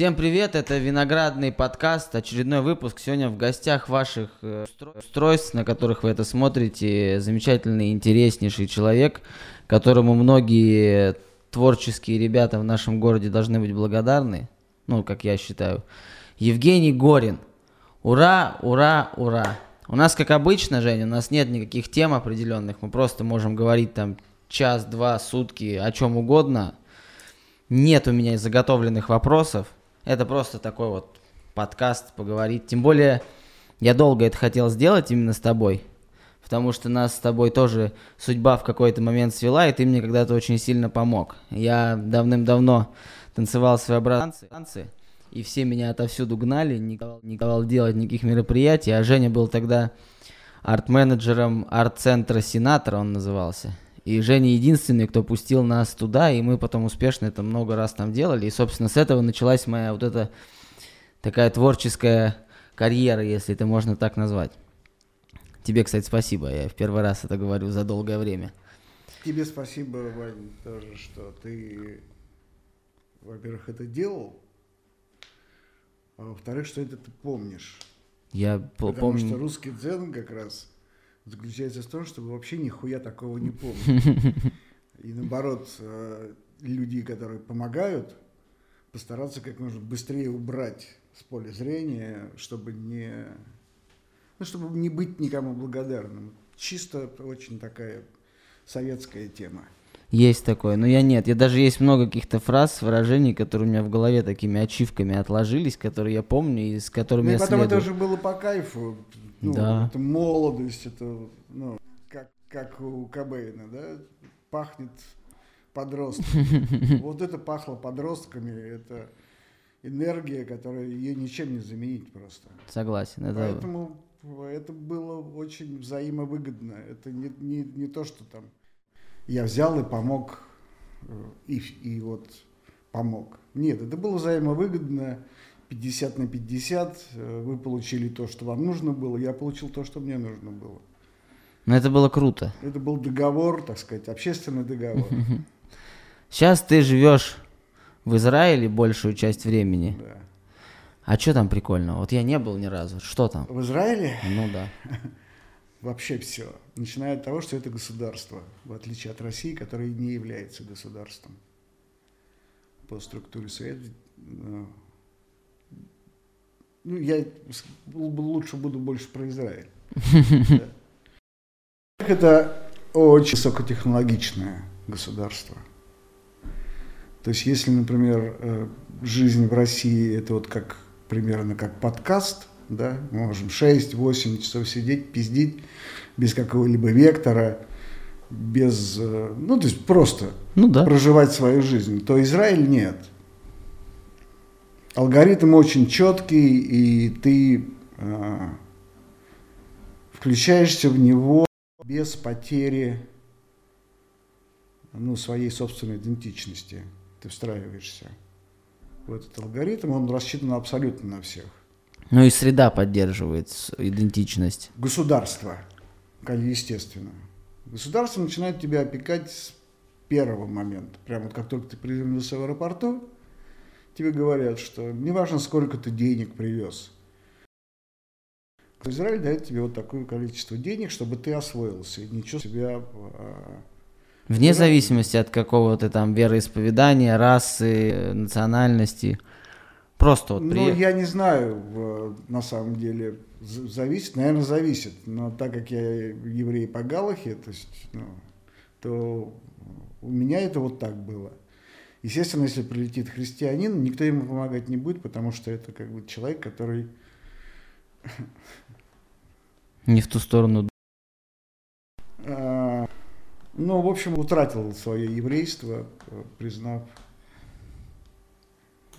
Всем привет, это Виноградный подкаст, очередной выпуск. Сегодня в гостях ваших э, устройств, на которых вы это смотрите, замечательный, интереснейший человек, которому многие творческие ребята в нашем городе должны быть благодарны, ну, как я считаю. Евгений Горин. Ура, ура, ура. У нас, как обычно, Женя, у нас нет никаких тем определенных, мы просто можем говорить там час, два, сутки, о чем угодно. Нет у меня заготовленных вопросов. Это просто такой вот подкаст, поговорить. Тем более, я долго это хотел сделать именно с тобой. Потому что нас с тобой тоже судьба в какой-то момент свела, и ты мне когда-то очень сильно помог. Я давным-давно танцевал своеобразные танцы, и все меня отовсюду гнали, не давал, не давал делать никаких мероприятий, а Женя был тогда арт-менеджером арт-центра «Сенатор», он назывался. И Женя единственный, кто пустил нас туда, и мы потом успешно это много раз там делали. И, собственно, с этого началась моя вот эта такая творческая карьера, если это можно так назвать. Тебе, кстати, спасибо. Я в первый раз это говорю за долгое время. Тебе спасибо, Вань, тоже, что ты, во-первых, это делал, а во-вторых, что это ты помнишь. Я Потому помню. что русский дзен как раз заключается в том, чтобы вообще нихуя такого не помнить. И наоборот, э, люди, которые помогают, постараться как можно быстрее убрать с поля зрения, чтобы не, ну, чтобы не быть никому благодарным. Чисто очень такая советская тема. Есть такое, но я нет. Я даже есть много каких-то фраз, выражений, которые у меня в голове такими ачивками отложились, которые я помню и с которыми Ну и я потом следую. это же было по кайфу. Ну, Да. Это молодость, это, ну, как, как у Кобейна, да, пахнет подростками. Вот это пахло подростками, это энергия, которая ее ничем не заменить просто. Согласен. Это... Поэтому это было очень взаимовыгодно. Это не, не, не то, что там я взял и помог, э, и, и вот помог. Нет, это было взаимовыгодно. 50 на 50. э, Вы получили то, что вам нужно было, я получил то, что мне нужно было. Но это было круто. Это был договор, так сказать, общественный договор. Сейчас ты живешь в Израиле большую часть времени. Да. А что там прикольного? Вот я не был ни разу. Что там? В Израиле Ну да. вообще все. Начиная от того, что это государство, в отличие от России, которая не является государством по структуре совета. э, Ну, я лучше буду больше про Израиль. Это очень высокотехнологичное государство. То есть, если, например, э, жизнь в России это вот как примерно как подкаст, да, мы можем 6-8 часов сидеть, пиздить без какого-либо вектора, без, э, ну, то есть просто Ну да. проживать свою жизнь, то Израиль нет. Алгоритм очень четкий, и ты э, включаешься в него без потери ну, своей собственной идентичности. Ты встраиваешься в этот алгоритм, он рассчитан абсолютно на всех. Ну и среда поддерживает идентичность. Государство, естественно. Государство начинает тебя опекать с первого момента. Прямо вот как только ты приземлился в аэропорту, тебе говорят, что неважно, сколько ты денег привез. Израиль дает тебе вот такое количество денег, чтобы ты освоился и ничего себя... а, Вне Да. зависимости от какого-то там вероисповедания, расы, национальности. Просто вот Ну, приехал. я не знаю, на самом деле, зависит, наверное, зависит. Но так как я еврей по Галахе, то есть, ну, то у меня это вот так было. Естественно, если прилетит христианин, никто ему помогать не будет, потому что это как бы человек, который Не в ту сторону. А, Ну, в общем, утратил свое еврейство, признав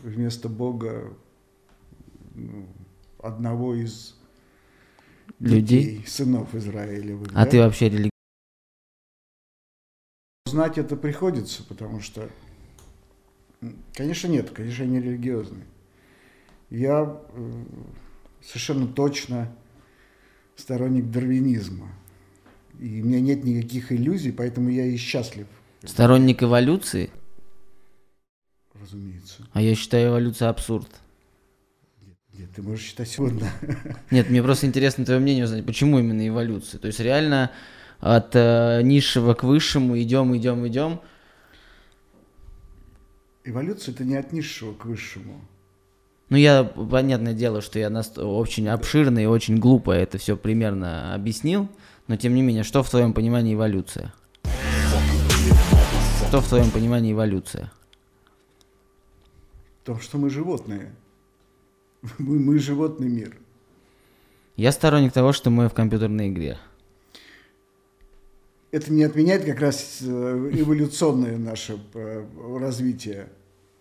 вместо Бога ну, одного из Людей? детей, сынов Израилевых. А да? ты вообще религиозный? Знать это приходится, потому что, конечно, нет, конечно, я не религиозный. Я э, совершенно точно сторонник дарвинизма. И у меня нет никаких иллюзий, поэтому я и счастлив. Сторонник эволюции? Разумеется. А я считаю эволюция абсурд. Нет, ты можешь считать сегодня. Нет, мне просто интересно твое мнение узнать, почему именно эволюция? То есть реально от э, низшего к высшему идем, идем, идем. Эволюция это не от низшего к высшему. Ну, я, понятное дело, что я наст- очень обширно и очень глупо это все примерно объяснил, но тем не менее, что в твоем понимании эволюция? Что в твоем понимании эволюция? Том, что мы животные. Мы, мы животный мир. Я сторонник того, что мы в компьютерной игре. Это не отменяет как раз э, эволюционное наше э, развитие.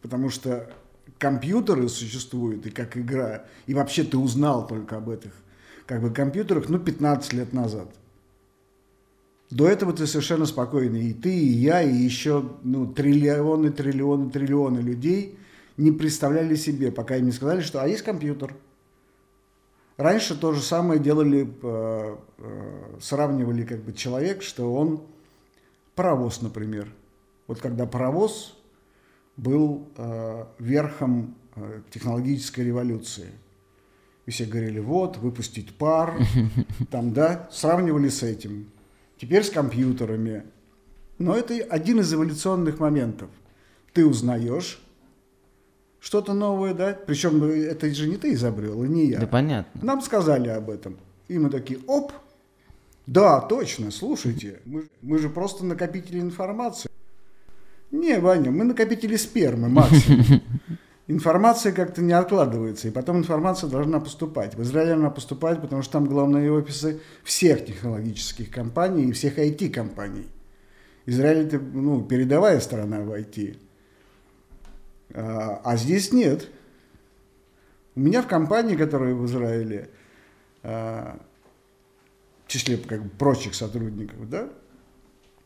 Потому что компьютеры существуют и как игра. И вообще ты узнал только об этих как бы компьютерах, ну, 15 лет назад. До этого ты совершенно спокойный. И ты, и я, и еще ну, триллионы, триллионы, триллионы людей не представляли себе, пока им не сказали, что а есть компьютер. Раньше то же самое делали, э, э, сравнивали как бы человек, что он паровоз, например. Вот когда паровоз был э, верхом технологической революции. И все говорили, вот, выпустить пар, там, да, сравнивали с этим. Теперь с компьютерами. Но это один из эволюционных моментов. Ты узнаешь что-то новое, да? Причем это же не ты изобрел, и не я. Да понятно. Нам сказали об этом. И мы такие, оп, да, точно, слушайте, мы, мы же просто накопители информации. Не, Ваня, мы накопители спермы максимум. Информация как-то не откладывается, и потом информация должна поступать. В Израиле она поступает, потому что там главные офисы всех технологических компаний и всех IT-компаний. Израиль это ну, передовая страна в IT. А, а здесь нет. У меня в компании, которая в Израиле, а, в числе как бы, прочих сотрудников, да,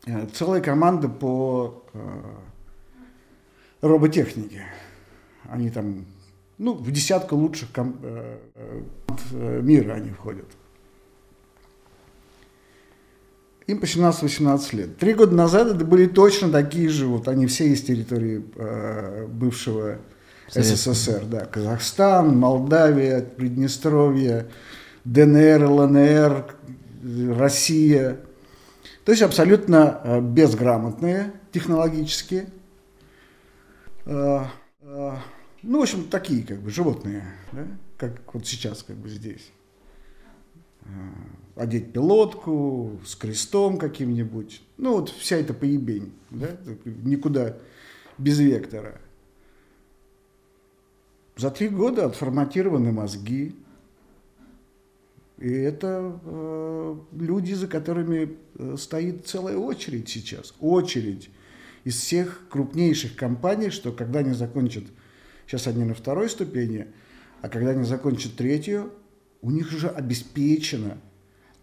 а, целая команда по роботехнике. Они там, ну, в десятку лучших ком- э, э, мира они входят. Им по 17-18 лет. Три года назад это были точно такие же, вот они все из территории э, бывшего СССР, да, Казахстан, Молдавия, Приднестровье, ДНР, ЛНР, Россия. То есть абсолютно э, безграмотные технологически. Э, э, ну, в общем, такие как бы животные, да? как вот сейчас как бы здесь. Одеть пилотку с крестом каким-нибудь. Ну, вот вся эта поебень, да? никуда без вектора. За три года отформатированы мозги. И это э, люди, за которыми э, стоит целая очередь сейчас. Очередь из всех крупнейших компаний, что когда они закончат, сейчас они на второй ступени, а когда они закончат третью, у них уже обеспечена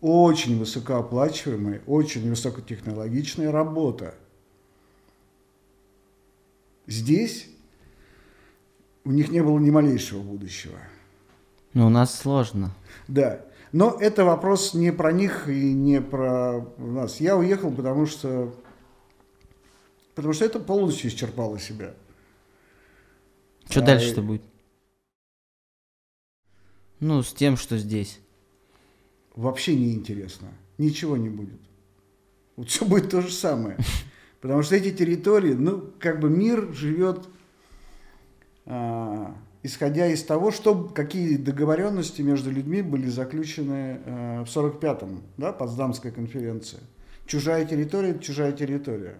очень высокооплачиваемая, очень высокотехнологичная работа. Здесь у них не было ни малейшего будущего. Ну, у нас сложно. Да. Но это вопрос не про них и не про нас. Я уехал, потому что, потому что это полностью исчерпало себя. Что А, дальше-то и- будет? Ну, с тем, что здесь. Вообще неинтересно. Ничего не будет. Вот все будет то же самое. Потому что эти территории, ну, как бы мир живет, а, исходя из того, что, какие договоренности между людьми были заключены а, в 45-м, да, Потсдамская конференция. Чужая территория – это чужая территория.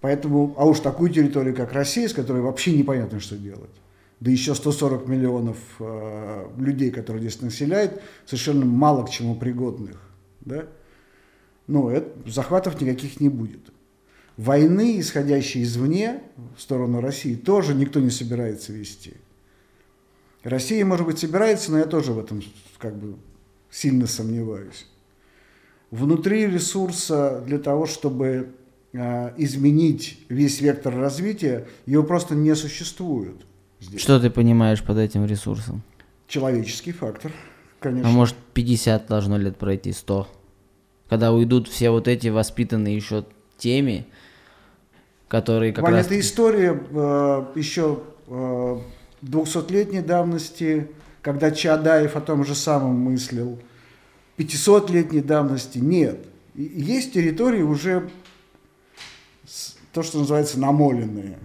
Поэтому, а уж такую территорию, как Россия, с которой вообще непонятно, что делать. Да еще 140 миллионов э, людей, которые здесь населяют, совершенно мало к чему пригодных. Да? Ну, это, захватов никаких не будет. Войны, исходящие извне в сторону России, тоже никто не собирается вести. Россия, может быть, собирается, но я тоже в этом как бы сильно сомневаюсь. Внутри ресурса для того, чтобы э, изменить весь вектор развития, его просто не существует. Здесь. Что ты понимаешь под этим ресурсом? Человеческий фактор, конечно. А может 50 должно лет пройти, 100? Когда уйдут все вот эти воспитанные еще теме, который как Ваня, раз... это история э, еще э, 200-летней давности, когда Чадаев о том же самом мыслил. 500-летней давности нет. Есть территории уже то, что называется намоленные.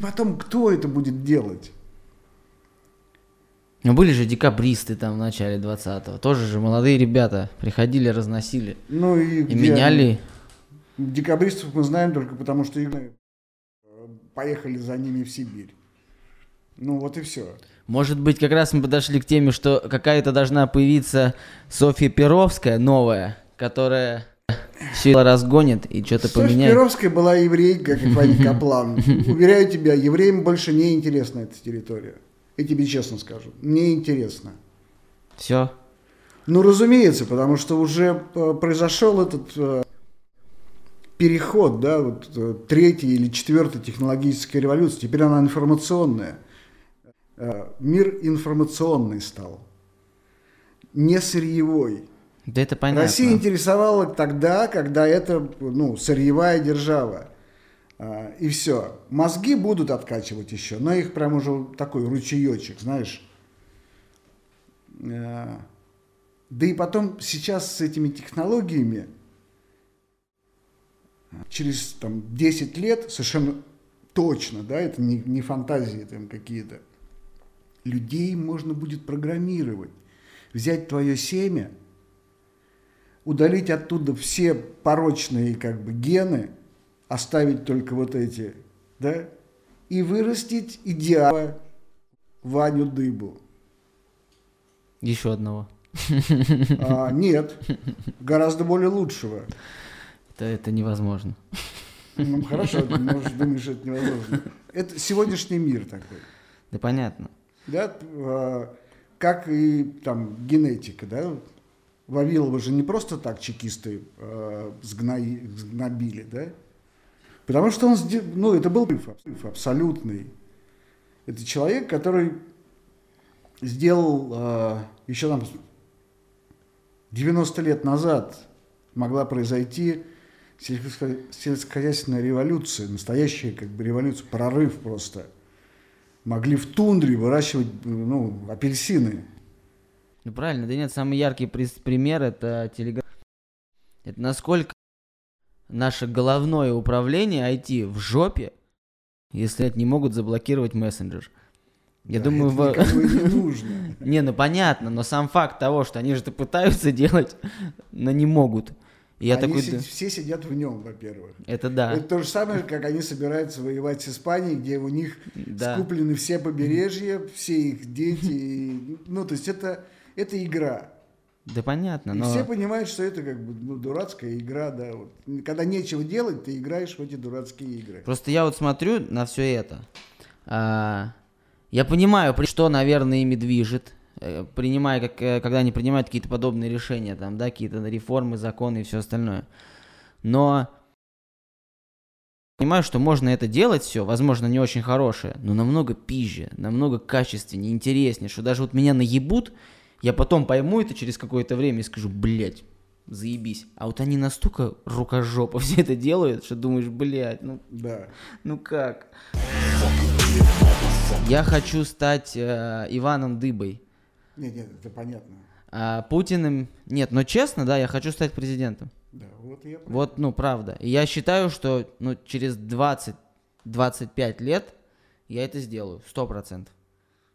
Потом кто это будет делать? Ну, были же декабристы там в начале 20-го. Тоже же молодые ребята приходили, разносили. Ну и, И меняли. они? Декабристов мы знаем только потому, что их, э, поехали за ними в Сибирь. Ну вот и все. Может быть, как раз мы подошли к теме, что какая-то должна появиться Софья Перовская, новая, которая все разгонит и что-то поменяет. Перовская была еврейка, как Ваня Каплан. Уверяю тебя, евреям больше не интересна эта территория. Я тебе честно скажу, не интересно. Все. Ну, разумеется, потому что уже э, произошел этот э, переход, да, вот э, третьей или четвертой технологической революции. Теперь она информационная. Мир информационный стал, не сырьевой. Да это понятно. Россия интересовала тогда, когда это ну, сырьевая держава. А, И все. Мозги будут откачивать еще, но их прям уже такой ручеечек, знаешь. А, Да и потом сейчас с этими технологиями через там, 10 лет совершенно точно, да, это не, не фантазии там какие-то, людей можно будет программировать. Взять твое семя, удалить оттуда все порочные как бы гены, оставить только вот эти, да, и вырастить идеала Ваню Дыбу. Еще одного. А, нет, гораздо более лучшего. Это, это невозможно. Ну, хорошо, ты можешь думаешь, это невозможно. Это сегодняшний мир такой. Да понятно. Да, а, как и там генетика, да, Вавилова же не просто так чекисты э, сгнобили, да, потому что он, ну, это был абсолютный. Это человек, который сделал э, еще там 90 лет назад могла произойти сельскохо- сельскохозяйственная революция, настоящая как бы революция, прорыв просто. Могли в тундре выращивать ну, апельсины. Ну правильно, да нет, самый яркий пример это телеграм. Это насколько наше головное управление IT в жопе, если это не могут заблокировать мессенджер. Я Да, думаю, это в- не нужно. Не, ну понятно, но сам факт того, что они же это пытаются делать, но не могут. И я Они такой, си- все сидят в нем, во-первых. это да, Это то же самое, как они собираются воевать с Испанией, где у них да. скуплены все побережья, все их дети. и- ну, то есть это, это игра. Да понятно, И но... все понимают, что это как бы ну, дурацкая игра, да. Вот. Когда нечего делать, ты играешь в эти дурацкие игры. Просто я вот смотрю на все это. а, я понимаю, что, наверное, ими движет. э, Принимая, как, э, когда они принимают какие-то подобные решения, там, да, какие-то реформы, законы и все остальное. Но понимаю, что можно это делать все, возможно, не очень хорошее, но намного пизже, намного качественнее, интереснее, что даже вот меня наебут, я потом пойму это через какое-то время и скажу, блядь, заебись. А вот они настолько рукожопо все это делают, что думаешь, блядь, ну Да. ну как? Я хочу стать э, Иваном Дыбой. Нет, нет, это понятно. А Путиным... Нет, но честно, да, я хочу стать президентом. Да, вот я Вот, ну, правда. И я считаю, что ну, через 20-25 лет я это сделаю. Сто процентов.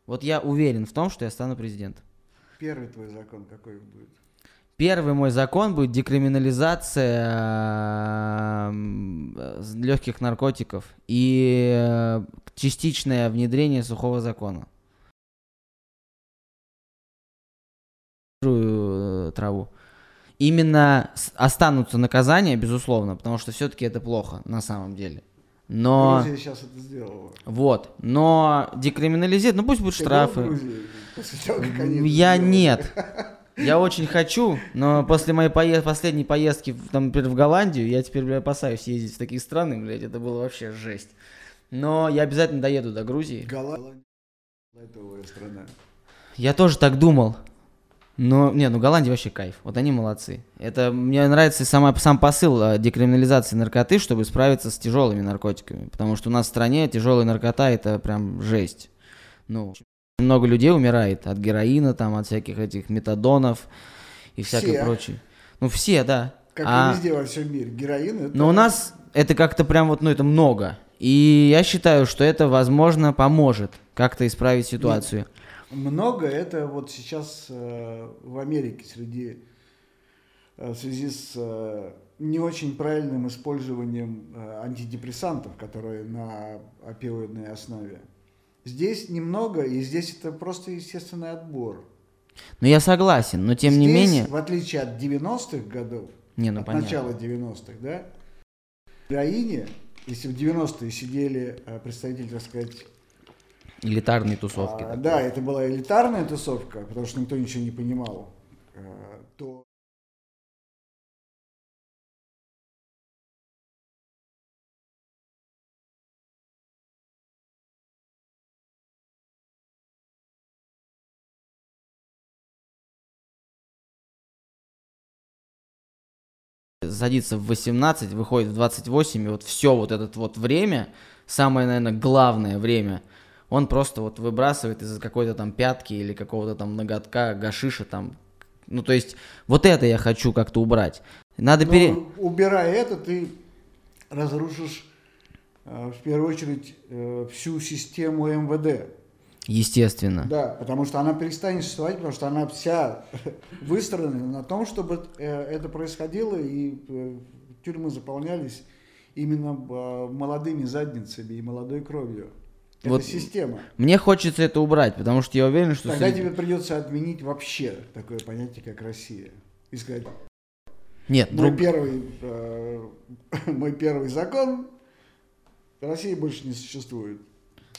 Вот я уверен в том, что я стану президентом. Первый твой закон какой будет? Первый мой закон будет декриминализация легких наркотиков и э, частичное внедрение сухого закона. Э, траву. Именно останутся наказания, безусловно, потому что все-таки это плохо на самом деле. Но Грузия сейчас это сделала. вот, но декриминализировать, ну пусть будут Ты штрафы. Грузии после того, как они это Я сделали? нет. Я очень хочу, но после моей пое- последней поездки, там, например, в Голландию, я теперь, бля, опасаюсь ездить в такие страны, блядь, это было вообще жесть. Но я обязательно доеду до Грузии. Голландия страна. Я тоже так думал. Но, не, ну Голландия вообще кайф. Вот они молодцы. Это мне нравится сама, сам посыл э, декриминализации наркоты, чтобы справиться с тяжелыми наркотиками. Потому что у нас в стране тяжелая наркота это прям жесть. Ну, много людей умирает от героина, там, от всяких этих метадонов и всякое Все. прочее. Ну, все, да. Как А- и везде во всем мире. Героин это... Но у нас это как-то прям вот, ну, это много. И я считаю, что это, возможно, поможет как-то исправить ситуацию. Много это вот сейчас э, в Америке среди э, в связи с э, не очень правильным использованием антидепрессантов, которые на опиоидной основе. Здесь немного, и здесь это просто естественный отбор. Но я согласен, но тем не Здесь, менее... в отличие от 90-х годов, Не, ну от понятно. начала 90-х, да, в героине, если в 90-е сидели представители, так сказать, Элитарные тусовки. а, да, это была элитарная тусовка, потому что никто ничего не понимал, э, то Садится в 18, выходит в 28, и вот все вот это вот время, самое, наверное, главное время, он просто вот выбрасывает из какой-то там пятки или какого-то там ноготка, гашиша там. Ну, то есть, вот это я хочу как-то убрать. Надо Но пере... убирая это, ты разрушишь э, в первую очередь э, всю систему МВД. Естественно. Да, потому что она перестанет существовать, потому что она вся выстроена на том, чтобы э, это происходило, и тюрьмы заполнялись именно молодыми задницами и молодой кровью. Это Вот система. Мне хочется это убрать, потому что я уверен, что... Тогда среди- тебе придется отменить вообще такое понятие, как Россия. И сказать, Нет, мой друг- первый, э, мой первый закон, России больше не существует.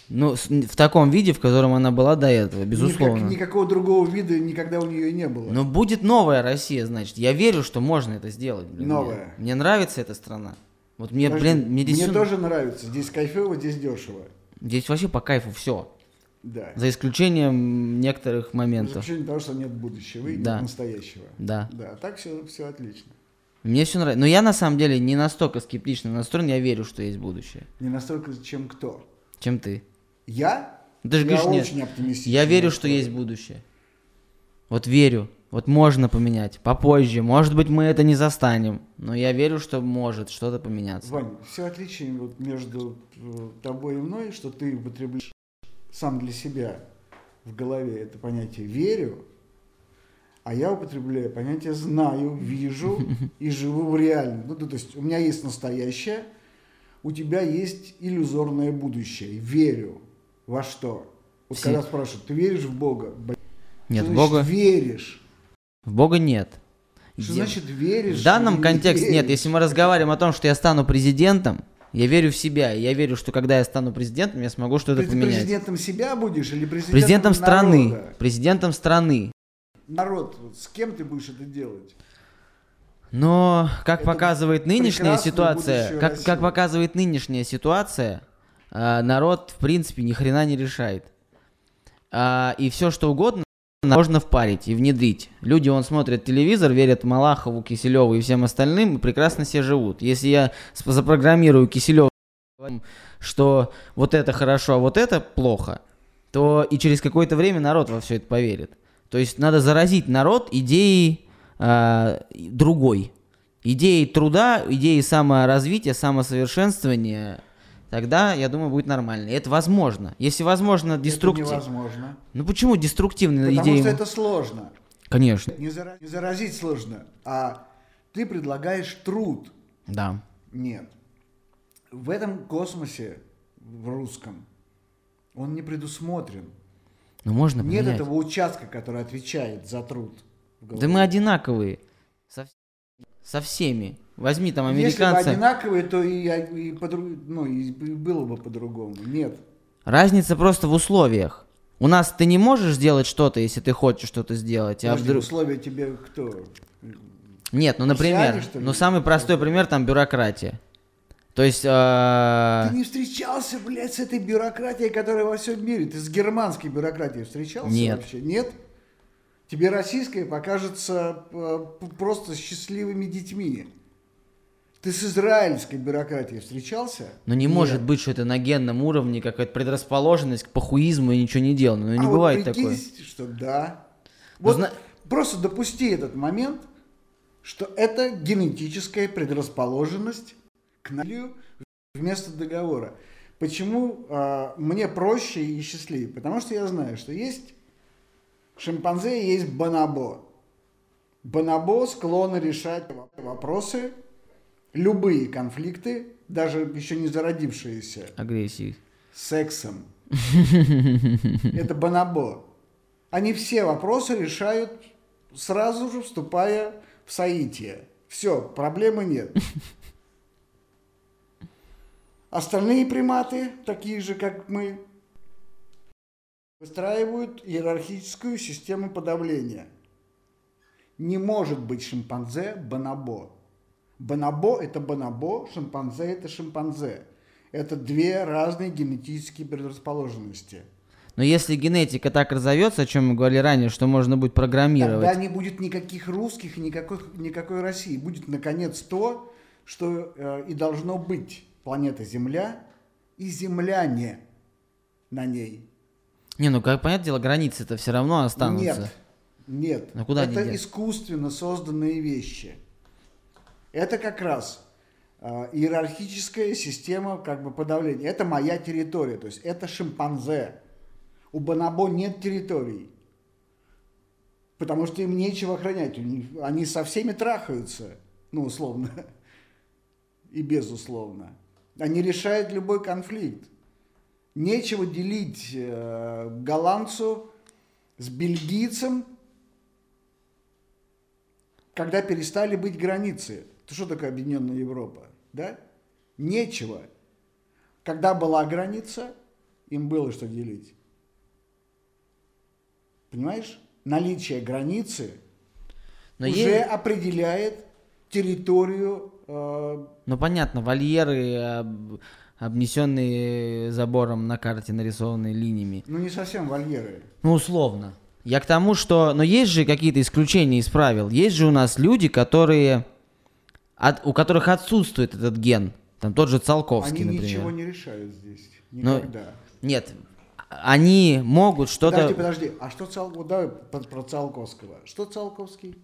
ну, в таком виде, в котором она была до этого, безусловно. Никак- никакого другого вида никогда у нее не было. Но будет новая Россия, значит. Я верю, что можно это сделать. блин. Новая. Мне, мне нравится эта страна. Вот мне, Подожди, блин, мне, здесь мне тоже нравится. Здесь кайфово, здесь дешево. Здесь вообще по кайфу все. Да. За исключением некоторых За моментов. исключением того, что нет будущего и Да. нет настоящего. Да. Да, так все, все отлично. Мне все нравится. Но я на самом деле не настолько скептично настроен, я верю, что есть будущее. Не настолько, чем кто. Чем ты. Я? Ну, Ты же я говоришь, нет. очень оптимистичен. Я верю, что есть будущее. Вот верю. Вот можно поменять. Попозже. Может быть, мы это не застанем. Но я верю, что может что-то поменяться. Вань, все отличие вот между э, тобой и мной, что ты употребляешь сам для себя в голове это понятие «верю», а я употребляю понятие «знаю», «вижу» и живу в реальном. Ну, то есть у меня есть настоящее, у тебя есть иллюзорное будущее. Верю. Во что? Вот Си- когда спрашивают, ты веришь в Бога? Нет, что в значит Бога, веришь? В Бога нет. Что Я- значит веришь? В данном контексте нет. веришь? Если мы разговариваем о том, что я стану президентом, я верю в себя. И я верю, что когда я стану президентом, я смогу что-то Ты поменять. президентом себя будешь или президентом, Президентом страны. народа? Президентом страны. Народ, вот с кем ты будешь это делать? Но, как Это показывает нынешняя ситуация, как, России. как показывает нынешняя ситуация, а, народ, в принципе, ни хрена не решает. А, и все, что угодно, можно впарить и внедрить. Люди, он смотрят телевизор, верят Малахову, Киселеву и всем остальным, и прекрасно себе живут. Если я запрограммирую Киселева, что вот это хорошо, а вот это плохо, то и через какое-то время народ во все это поверит. То есть надо заразить народ идеей а, другой. Идеей труда, идеей саморазвития, самосовершенствования, тогда, я думаю, будет нормально. И это возможно. Если возможно деструктив... Это невозможно. Ну почему деструктивные Потому идеи? что это сложно. Конечно. Не, зара- не заразить сложно, а ты предлагаешь труд. Да. Нет. В этом космосе, в русском, он не предусмотрен. Ну можно Нет поменять. этого участка, который отвечает за труд. Да мы одинаковые. Со, со всеми. Возьми там Если бы одинаковые, то и, и, подру- ну, и было бы по-другому. Нет. Разница просто в условиях. У нас ты не можешь сделать что-то, если ты хочешь что-то сделать, а Подожди, вдруг... условия тебе кто? Нет, ну, например, ли? ну, самый простой пример там бюрократия. То есть, а, Ты не встречался, блядь, с этой бюрократией, которая во всем мире. Ты с германской бюрократией встречался Нет. вообще? Нет? Тебе российское покажется э, просто счастливыми детьми. Ты с израильской бюрократией встречался? Но не Нет. может быть, что это на генном уровне какая-то предрасположенность к похуизму и ничего не делано. Ну не а бывает вот такое. прикинь, что да. Ну, Вот зна- просто допусти этот момент, что это генетическая предрасположенность к налию вместо договора. Почему а, мне проще и счастливее? Потому что я знаю, что есть шимпанзе и есть бонобо. Бонобо склонны решать вопросы, любые конфликты, даже еще не зародившиеся, Агрессии. сексом. Это бонобо. Они все вопросы решают сразу же, вступая в соитие. Все, проблемы нет. Остальные приматы, такие же, как мы, выстраивают иерархическую систему подавления. Не может быть шимпанзе бонобо. Бонобо – это бонобо, шимпанзе – это шимпанзе. Это две разные генетические предрасположенности. Но если генетика так разовьется, о чем мы говорили ранее, что можно будет программировать. Тогда не будет никаких русских и никакой, никакой России. Будет, наконец, то, что э, и должно быть. Планета Земля и земляне на ней. Не, ну как понятное дело, границы это все равно останутся. Нет, нет. Ну, куда Это искусственно созданные вещи. Это как раз э, иерархическая система как бы подавления. Это моя территория, то есть это шимпанзе. У бонобо нет территорий. Потому что им нечего охранять. Они со всеми трахаются, ну, условно. И безусловно. Они решают любой конфликт. Нечего делить э, голландцу с бельгийцем, когда перестали быть границы. Это что такое объединенная Европа? Да? Нечего. Когда была граница, им было что делить. Понимаешь? Наличие границы Но уже есть- определяет территорию. э, Ну понятно, вольеры, об- обнесенные забором на карте, нарисованные линиями. ну, не совсем вольеры. Ну, условно. Я к тому, что... Но есть же какие-то исключения из правил. Есть же у нас люди, которые... от- у которых отсутствует этот ген. Там тот же Циолковский, Они например. ничего не решают здесь. Никогда. Нет, они могут что-то... Подожди, подожди. А что Циол... вот давай про, про Циолковского. Что Циолковский?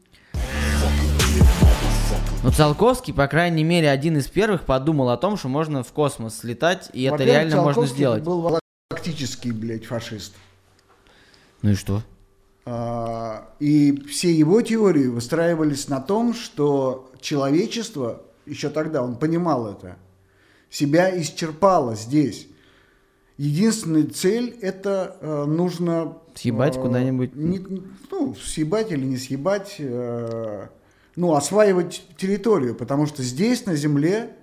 Ну, Циолковский, по крайней мере, один из первых подумал о том, что можно в космос слетать, и это реально можно сделать. был галактический, блядь, фашист. Ну и что? А, И все его теории выстраивались на том, что человечество, еще тогда он понимал это, себя исчерпало здесь. Единственная цель это э, нужно... Съебать э, куда-нибудь? не- ну, съебать или не съебать. э, ну, осваивать территорию, потому что здесь, на Земле,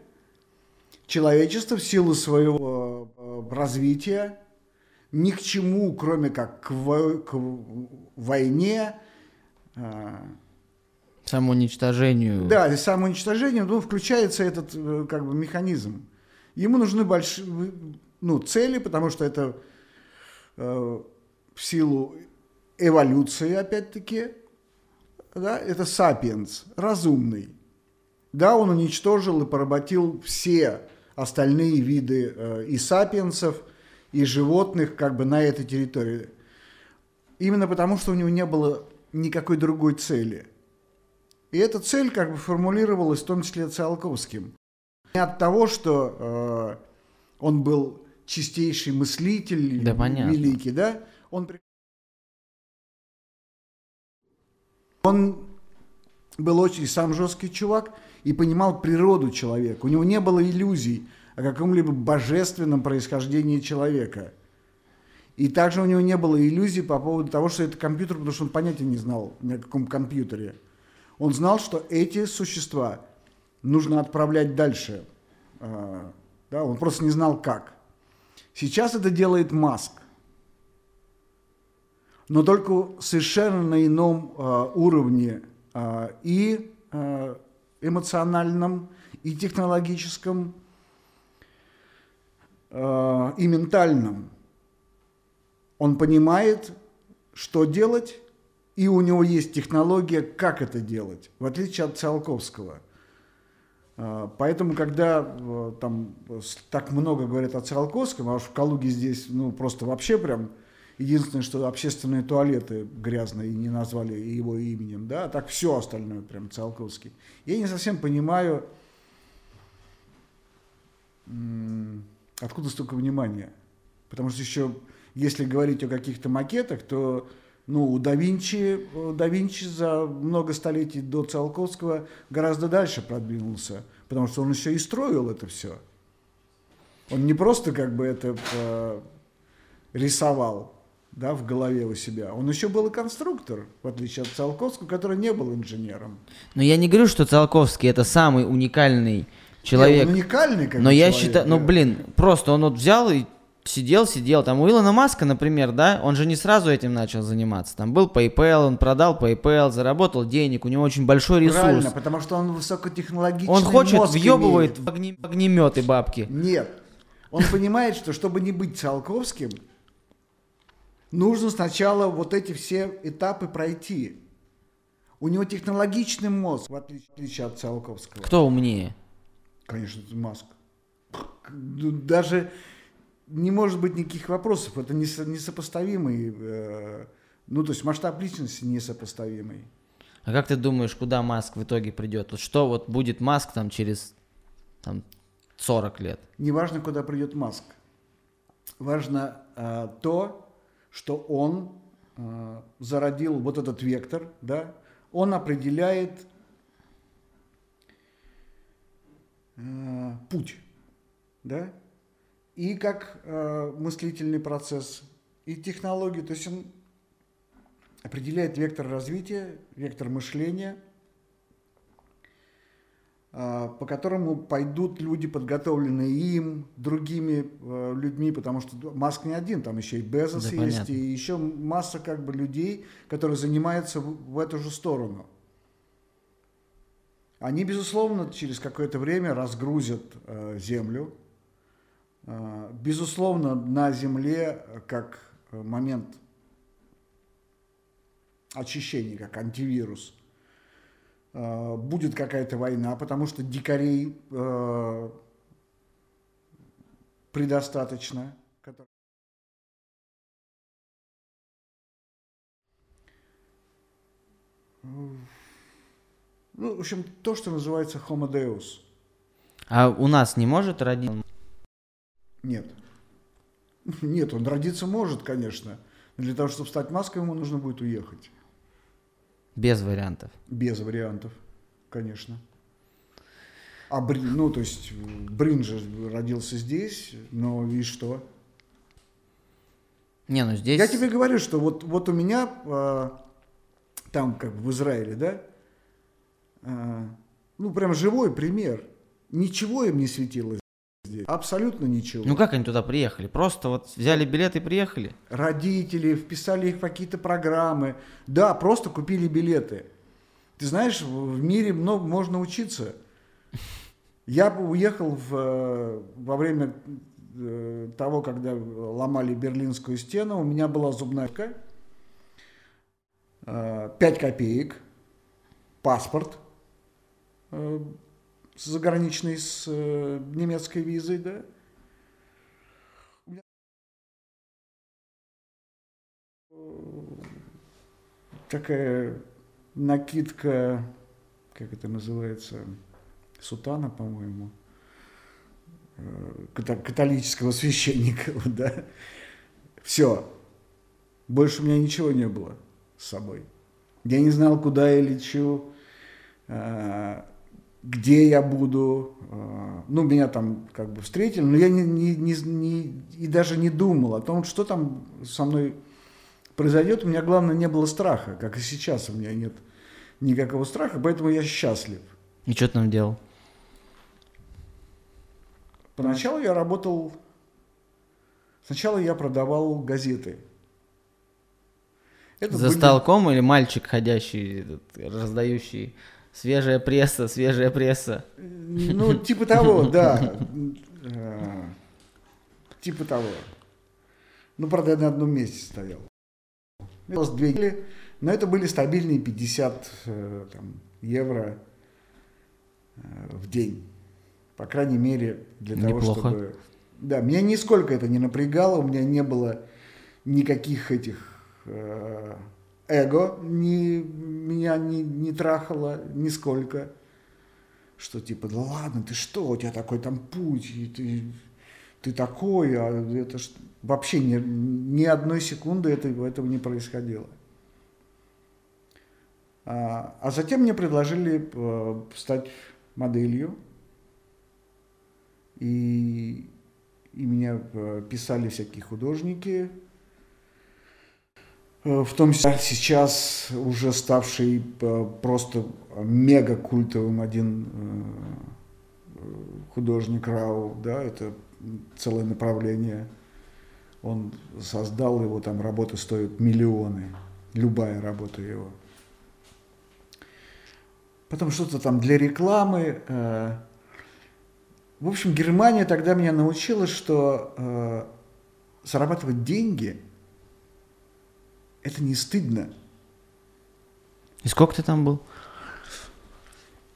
человечество в силу своего э, развития ни к чему, кроме как к, во- к войне, э, Самоуничтожению. да, и самоуничтожение, ну, включается этот э, как бы механизм. Ему нужны большие ну, цели, потому что это э, в силу эволюции, опять-таки, да, это сапиенс, разумный. Да, он уничтожил и поработил все остальные виды э, и сапиенсов, и животных как бы на этой территории. Именно потому, что у него не было никакой другой цели. И эта цель как бы формулировалась в том числе Циолковским. Не от того, что э, он был чистейший мыслитель, Да, понятно. великий, да? Он, он был очень сам жесткий чувак и понимал природу человека. У него не было иллюзий о каком-либо божественном происхождении человека. И также у него не было иллюзий по поводу того, что это компьютер, потому что он понятия не знал ни о каком компьютере. Он знал, что эти существа нужно отправлять дальше. А, Да, он просто не знал как. Сейчас это делает Маск. Но только совершенно на ином а, уровне а, и эмоциональном, и технологическом, и ментальном. Он понимает, что делать И у него есть технология, как это делать, в отличие от Циолковского. А, поэтому, когда э, там так много говорят о Циолковском, а уж в Калуге здесь ну, просто вообще прям единственное, что общественные туалеты грязные и не назвали его именем, да, а так все остальное прям Циолковский. Я не совсем понимаю, откуда столько внимания. Потому что еще, если говорить о каких-то макетах, то ну, да Винчи, да Винчи за много столетий до Циолковского гораздо дальше продвинулся, потому что он еще и строил это все. Он не просто как бы это э, рисовал да, в голове у себя, он еще был и конструктор, в отличие от Циолковского, который не был инженером. Но я не говорю, что Циолковский это самый уникальный человек. Не, он уникальный, как Но я человек, считаю, ну да. блин, просто он вот взял и сидел, сидел. Там у Илона Маска, например, да, он же не сразу этим начал заниматься. Там был PayPal, он продал PayPal, заработал денег, у него очень большой ресурс. Правильно, потому что он высокотехнологичный Он хочет, мозг въебывает в огне- огнеметы бабки. Нет. Он понимает, что чтобы не быть Циолковским, нужно сначала вот эти все этапы пройти. У него технологичный мозг, в отличие от Циолковского. Кто умнее? Конечно, это Маск. Ну, Даже не может быть никаких вопросов. Это несо- несопоставимый, э, ну, то есть масштаб личности несопоставимый. А как ты думаешь, куда Маск в итоге придет? Вот что вот будет Маск там через там, 40 лет? Не важно, куда придет Маск. Важно э, то, что он э, зародил вот этот вектор, да, он определяет э, путь, да, и как э, мыслительный процесс, и технологию, то есть он определяет вектор развития, вектор мышления, а, по которому пойдут люди, подготовленные им, другими э, людьми, потому что Маск не один, там еще и Безос Да, есть, понятно. и еще масса как бы людей, которые занимаются в, в эту же сторону. Они, безусловно, через какое-то время разгрузят э, Землю. Э, безусловно, на Земле э, как э, момент очищения, как антивирус – будет какая-то война, потому что дикарей предостаточно. Ну, в общем, то, что называется Homo Deus. А у нас не может родиться? Нет. Нет, он родиться может, конечно. Но для того, чтобы стать маской, ему нужно будет уехать. Без вариантов. Без вариантов, конечно. А Брин, ну, то есть Брин же родился здесь, но и что? Не, ну здесь... Я тебе говорю, что вот, вот у меня а, там, как бы в Израиле, да, а, ну, прям живой пример. Ничего им не светило здесь. Абсолютно ничего. Ну как они туда приехали? Просто вот взяли билет и приехали? Родители вписали их в какие-то программы. Да, просто купили билеты. Ты знаешь, в мире много можно учиться. Я уехал в, э, во время э, того, когда ломали Берлинскую стену, у меня была зубная ка, 5 копеек, паспорт э, заграничный с э, немецкой визой, да, такая накидка, как это называется, сутана, по-моему, э, католического священника, да. Все. Больше у меня ничего не было с собой. Я не знал, куда я лечу, э, где я буду. э, Ну, меня там как бы встретили, но я не, не- не- не- и даже не думал о том, что там со мной произойдет. У меня, главное, не было страха, как и сейчас у меня нет никакого страха, поэтому я счастлив. И что ты там делал? Поначалу я работал... Сначала я продавал газеты. Это За были- столком или мальчик ходящий, этот, раздающий свежая пресса, свежая пресса? Ну, типа того, да. Э, Типа того. Ну, правда, я на одном месте стоял. Было две недели Но это были стабильные 50 э, там, евро э, в день. По крайней мере, для Неплохо. того, чтобы... Да, меня нисколько это не напрягало, у меня не было никаких этих эго, не, меня не, не трахало нисколько. Что типа, да ладно, ты что, у тебя такой там путь, и ты, ты такой, а это ж... вообще ни, ни одной секунды это, этого не происходило. А, а затем мне предложили э, стать моделью. И, и меня э, писали всякие художники, в том числе сейчас уже ставший э, просто мега культовым один э, художник Рау, да, это целое направление. Он создал его, там работы стоят миллионы, любая работа его. Потом что-то там для рекламы. э, В общем, Германия тогда меня научила, что э, зарабатывать деньги это не стыдно. И сколько ты там был?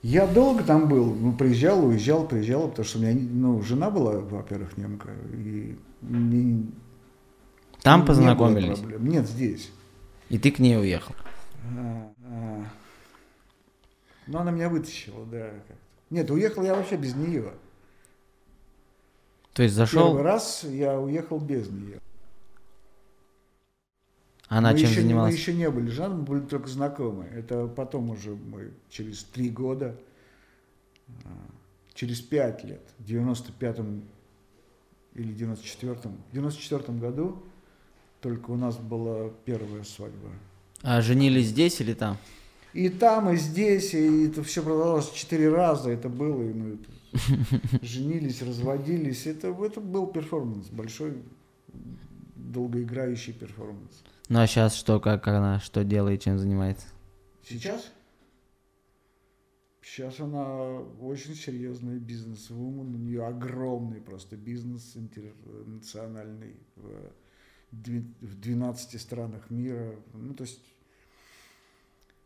Я долго там был, ну, приезжал, уезжал, приезжал, потому что у меня, ну, жена была, во-первых, немка, и не- Там не познакомились. проблем. Нет, здесь. И ты к ней уехал. А, а. Но она меня вытащила, да. Нет, уехал я вообще без нее. То есть Первый зашел, раз я уехал без нее. Она мы чем еще, не- занималась? Мы еще не были женаты, мы были только знакомы. Это потом уже мы через три года, а, через пять лет, в 95-м или 94-м, в 94-м году только у нас была первая свадьба. А женились здесь или там? И там, и здесь, и это все продолжалось четыре раза, это было, и мы это женились, разводились. Это, это был перформанс, большой, долгоиграющий перформанс. Ну а сейчас что, как, она, что делает, чем занимается? Сейчас? Сейчас она очень серьезный бизнес-вумен, у нее огромный просто бизнес интернациональный в, в 12 странах мира. Ну, то есть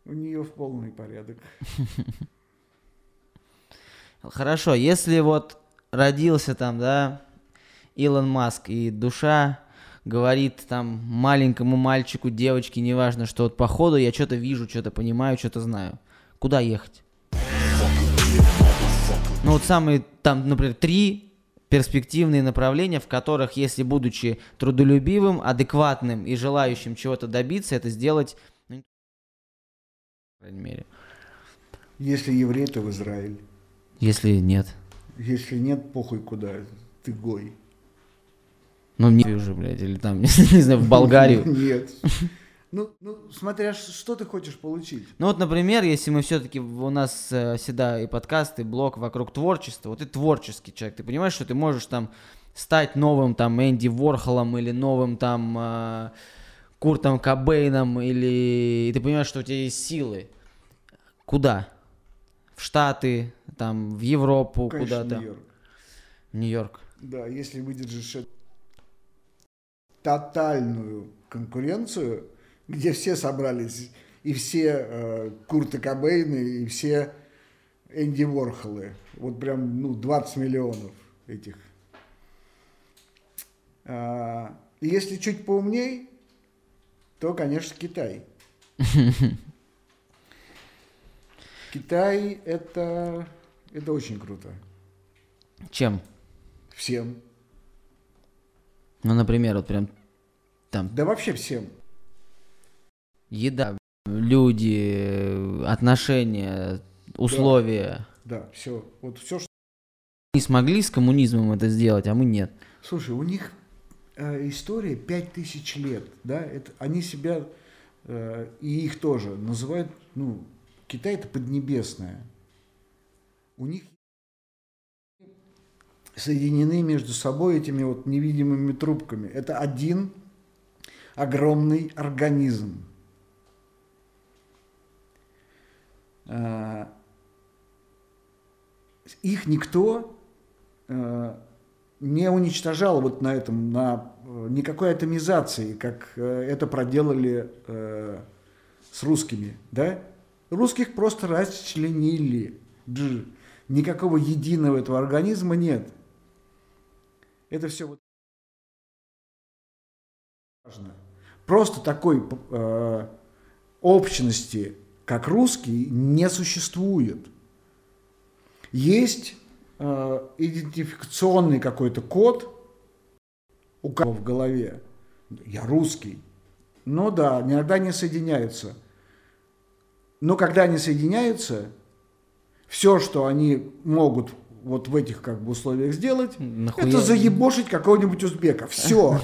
у нее в полный порядок. Хорошо, если вот родился там, да, Илон Маск, и душа говорит там маленькому мальчику, девочке, неважно, что вот по ходу я что-то вижу, что-то понимаю, что-то знаю. Куда ехать? Ну вот самые там, например, три перспективные направления, в которых, если будучи трудолюбивым, адекватным и желающим чего-то добиться, это сделать, ну, по крайней мере. Если еврей, то в Израиль. Если нет. Если нет, похуй куда, ты гой. Ну, не уже, блядь, или там, не знаю, в Болгарию. Нет. Ну, ну, смотря что ты хочешь получить. Ну вот, например, если мы все-таки, у нас э, всегда и подкасты, блог вокруг творчества, вот ты творческий человек, ты понимаешь, что ты можешь там стать новым там Энди Ворхолом или новым там э, Куртом Кобейном, или и ты понимаешь, что у тебя есть силы. Куда? В Штаты, там, в Европу, куда-то. Нью-Йорк. Нью-Йорк. Да, если выдержишь эту тотальную конкуренцию, где все собрались, и все э, Курты Кобейны, и все Энди Ворхолы. Вот прям, ну, 20 миллионов этих. А, если чуть поумней, то, конечно, Китай. Китай это, это очень круто. Чем? Всем. Ну, например, вот прям там Да вообще всем. еда, люди, отношения, условия. Да, все. Вот все, что... Не смогли с коммунизмом это сделать, а мы нет. Слушай, у них э, история 5000 лет, да, это, они себя, э, и их тоже, называют, ну, Китай это Поднебесное. У них соединены между собой этими вот невидимыми трубками. Это один огромный организм. А, Их никто э, не уничтожал вот на этом, на э, никакой атомизации, как э, это проделали с русскими, да? Русских просто расчленили. Никакого единого этого организма нет. Это все вот важно. Просто такой э, общности, как русский, не существует. Есть э, идентификационный какой-то код у кого в голове. Я русский. Ну да, иногда не соединяются. Но когда они соединяются, все, что они могут вот в этих как бы условиях сделать, Нахуя? это заебошить какого-нибудь узбека. Все.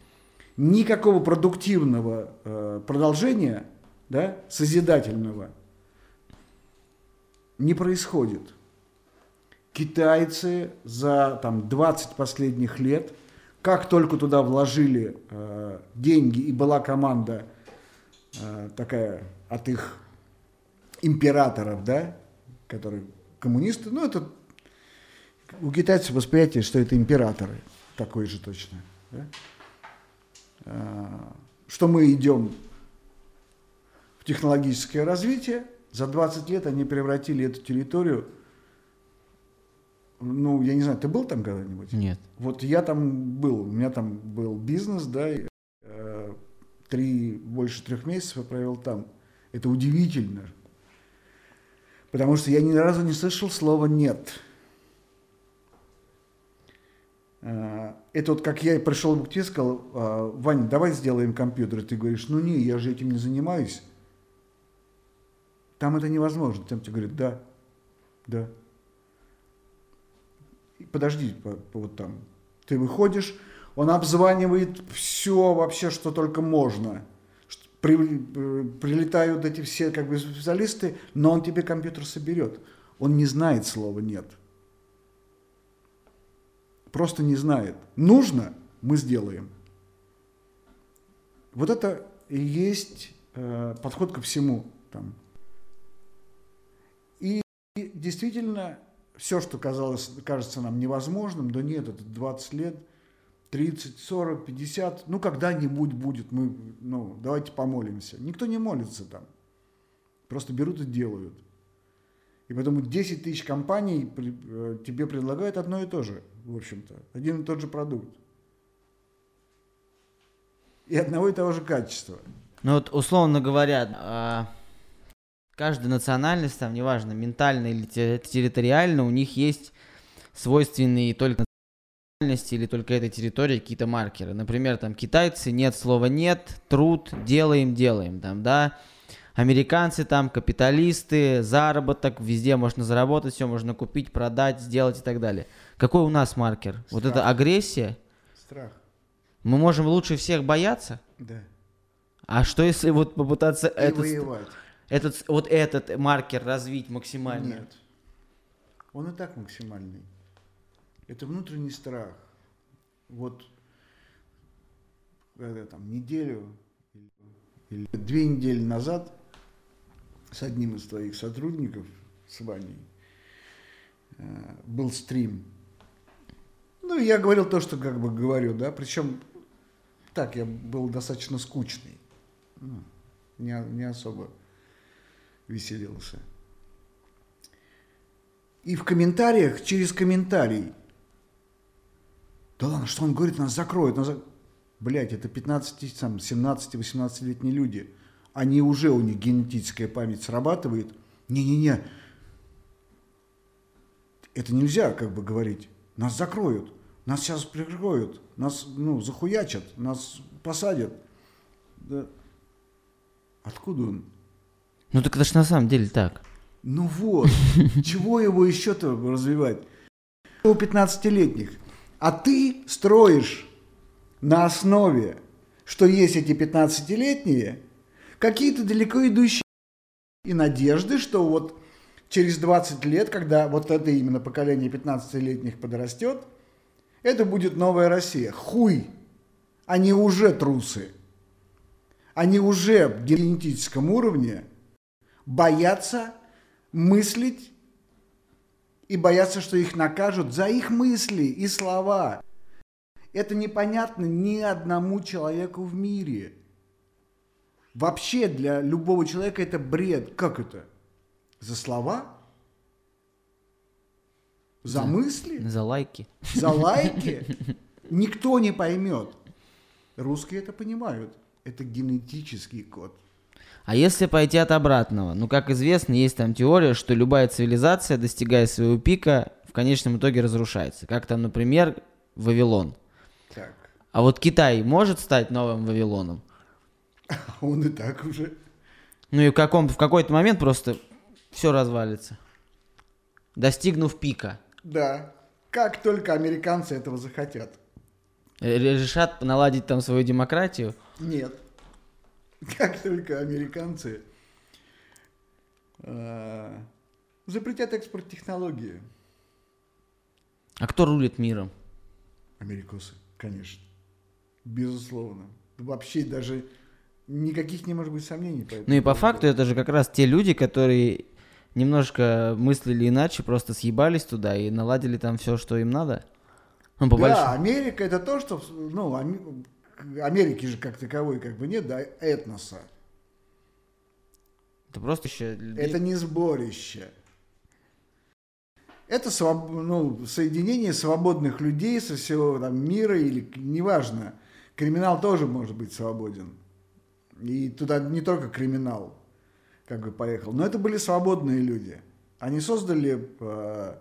Никакого продуктивного э, продолжения, да, созидательного не происходит. Китайцы за там, 20 последних лет, как только туда вложили э, деньги и была команда э, такая от их императоров, да, которые коммунисты, ну это у китайцев восприятие, что это императоры, такое же точно. Да? А, что мы идем в технологическое развитие, за 20 лет они превратили эту территорию, ну, я не знаю, ты был там когда-нибудь? Нет. Вот я там был, у меня там был бизнес, да, и, э, три, больше трех месяцев я провел там. Это удивительно, потому что я ни разу не слышал слова «нет». А, это вот как я пришел к тебе и сказал, «А, Ваня, давай сделаем компьютер. И ты говоришь, ну не, я же этим не занимаюсь. Там это невозможно. Там тебе говорят, да, да. Подожди, вот там. Ты выходишь, он обзванивает все вообще, что только можно – при, э, прилетают эти все как бы специалисты, но он тебе компьютер соберет. Он не знает слова «нет». Просто не знает. Нужно, мы сделаем. Вот это и есть э, подход ко всему. Там. И действительно, все, что казалось, кажется нам невозможным, да нет, это 20 лет – 30, 40, 50, ну когда-нибудь будет, мы, ну давайте помолимся. Никто не молится там, просто берут и делают. И поэтому 10 тысяч компаний э, тебе предлагают одно и то же, в общем-то, один и тот же продукт. И одного и того же качества. Ну вот, условно говоря, а, каждая национальность, там, неважно, ментально или территориально, у них есть свойственные только или только этой территории какие-то маркеры. Например, там китайцы нет слова нет, труд, делаем, делаем, там, да. Американцы там капиталисты, заработок, везде можно заработать, все можно купить, продать, сделать и так далее. Какой у нас маркер? Страх. Вот это агрессия? Страх. Мы можем лучше всех бояться? Да. А что если вот попытаться и этот, воевать. этот вот этот маркер развить максимально? Нет. Он и так максимальный. Это внутренний страх. Вот когда там неделю или две недели назад с одним из твоих сотрудников, с Ваней, э, был стрим. Ну, я говорил то, что как бы говорю, да, причем так, я был достаточно скучный, ну, не, не особо веселился. И в комментариях, через комментарий – да ладно, что он говорит, нас закроют. Нас... Блять, это 15, там, 17-18-летние люди. Они уже, у них генетическая память срабатывает. Не-не-не, это нельзя как бы говорить. Нас закроют, нас сейчас прикроют, нас ну, захуячат, нас посадят. Да. Откуда он? Ну так это же на самом деле так. Ну вот, чего его еще-то развивать? У 15-летних а ты строишь на основе, что есть эти 15-летние, какие-то далеко идущие и надежды, что вот через 20 лет, когда вот это именно поколение 15-летних подрастет, это будет новая Россия. Хуй! Они уже трусы. Они уже в генетическом уровне боятся мыслить и боятся, что их накажут за их мысли и слова. Это непонятно ни одному человеку в мире. Вообще для любого человека это бред. Как это? За слова? За мысли? За лайки. За лайки? Никто не поймет. Русские это понимают. Это генетический код. А если пойти от обратного? Ну, как известно, есть там теория, что любая цивилизация, достигая своего пика, в конечном итоге разрушается. Как там, например, Вавилон. Так. А вот Китай может стать новым Вавилоном? Он и так уже. Ну и в, каком, в какой-то момент просто все развалится. Достигнув пика. Да. Как только американцы этого захотят. Р- Решат наладить там свою демократию. Нет. Как только американцы э, запретят экспорт технологии. А кто рулит миром? Америкосы, конечно. Безусловно. Вообще даже никаких не может быть сомнений. по Ну и по факту это же как раз те люди, которые немножко мыслили иначе, просто съебались туда и наладили там все, что им надо. Ну, по Да, большому. Америка это то, что, ну, Америки же как таковой как бы нет, да, этноса. Это просто еще... людей- Это не сборище. Это своб- ну, соединение свободных людей со всего там, мира или неважно. Криминал тоже может быть свободен. И туда не только криминал как бы поехал. Но это были свободные люди. Они создали э,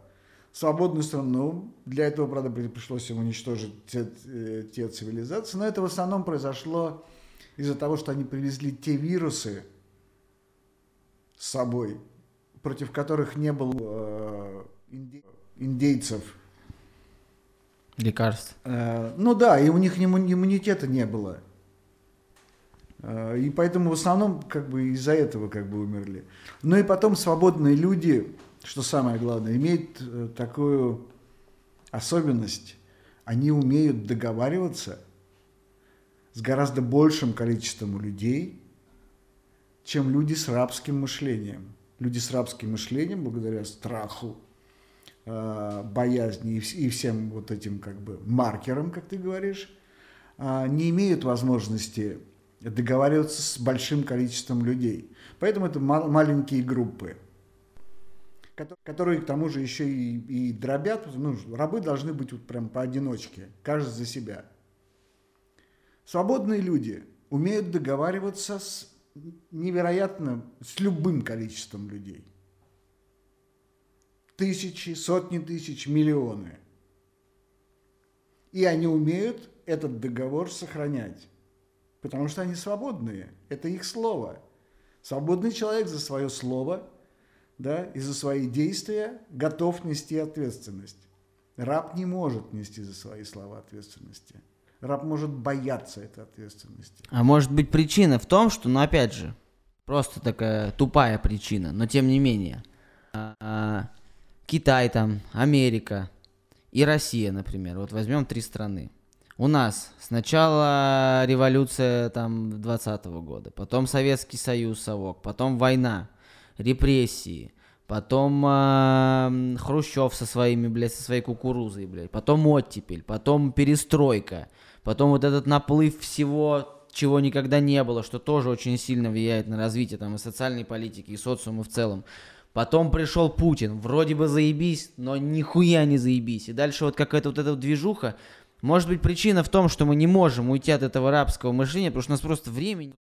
свободную страну. Для этого, правда, при- пришлось им уничтожить те, э, те цивилизации. Но это в основном произошло из-за того, что они привезли те вирусы, с собой, против которых не было э, инди- индейцев. Лекарств. Э, ну да, и у них имму- иммунитета не было. Э, и поэтому в основном как бы из-за этого как бы умерли. Ну и потом свободные люди, что самое главное, имеют э, такую особенность. Они умеют договариваться с гораздо большим количеством людей, чем люди с рабским мышлением. Люди с рабским мышлением, благодаря страху, э, боязни и, вс- и всем вот этим как бы маркерам, как ты говоришь, не имеют возможности договариваться с большим количеством людей. Поэтому это ма- маленькие группы, кото- которые к тому же еще и, и дробят. Ну, рабы должны быть вот прям поодиночке, каждый за себя. Свободные люди умеют договариваться с невероятно, с любым количеством людей. Тысячи, сотни тысяч, миллионы. И они умеют этот договор сохранять. Потому что они свободные. Это их слово. Свободный человек за свое слово да, и за свои действия готов нести ответственность. Раб не может нести за свои слова ответственности. Раб может бояться этой ответственности. А может быть причина в том, что, ну опять же, просто такая тупая причина, но тем не менее. а, а, Китай там, Америка и Россия, например. Вот возьмем три страны. У нас сначала революция там 20 года, потом Советский Союз, совок, потом война, репрессии, потом м, Хрущев со своими, блядь, со своей кукурузой, блядь, потом оттепель, потом перестройка, потом вот этот наплыв всего, чего никогда не было, что тоже очень сильно влияет на развитие там и социальной политики, и социума в целом. Потом пришел Путин, вроде бы заебись, но нихуя не заебись. И дальше вот какая-то вот эта вот движуха. Может быть причина в том, что мы не можем уйти от этого рабского мышления, потому что у нас просто времени,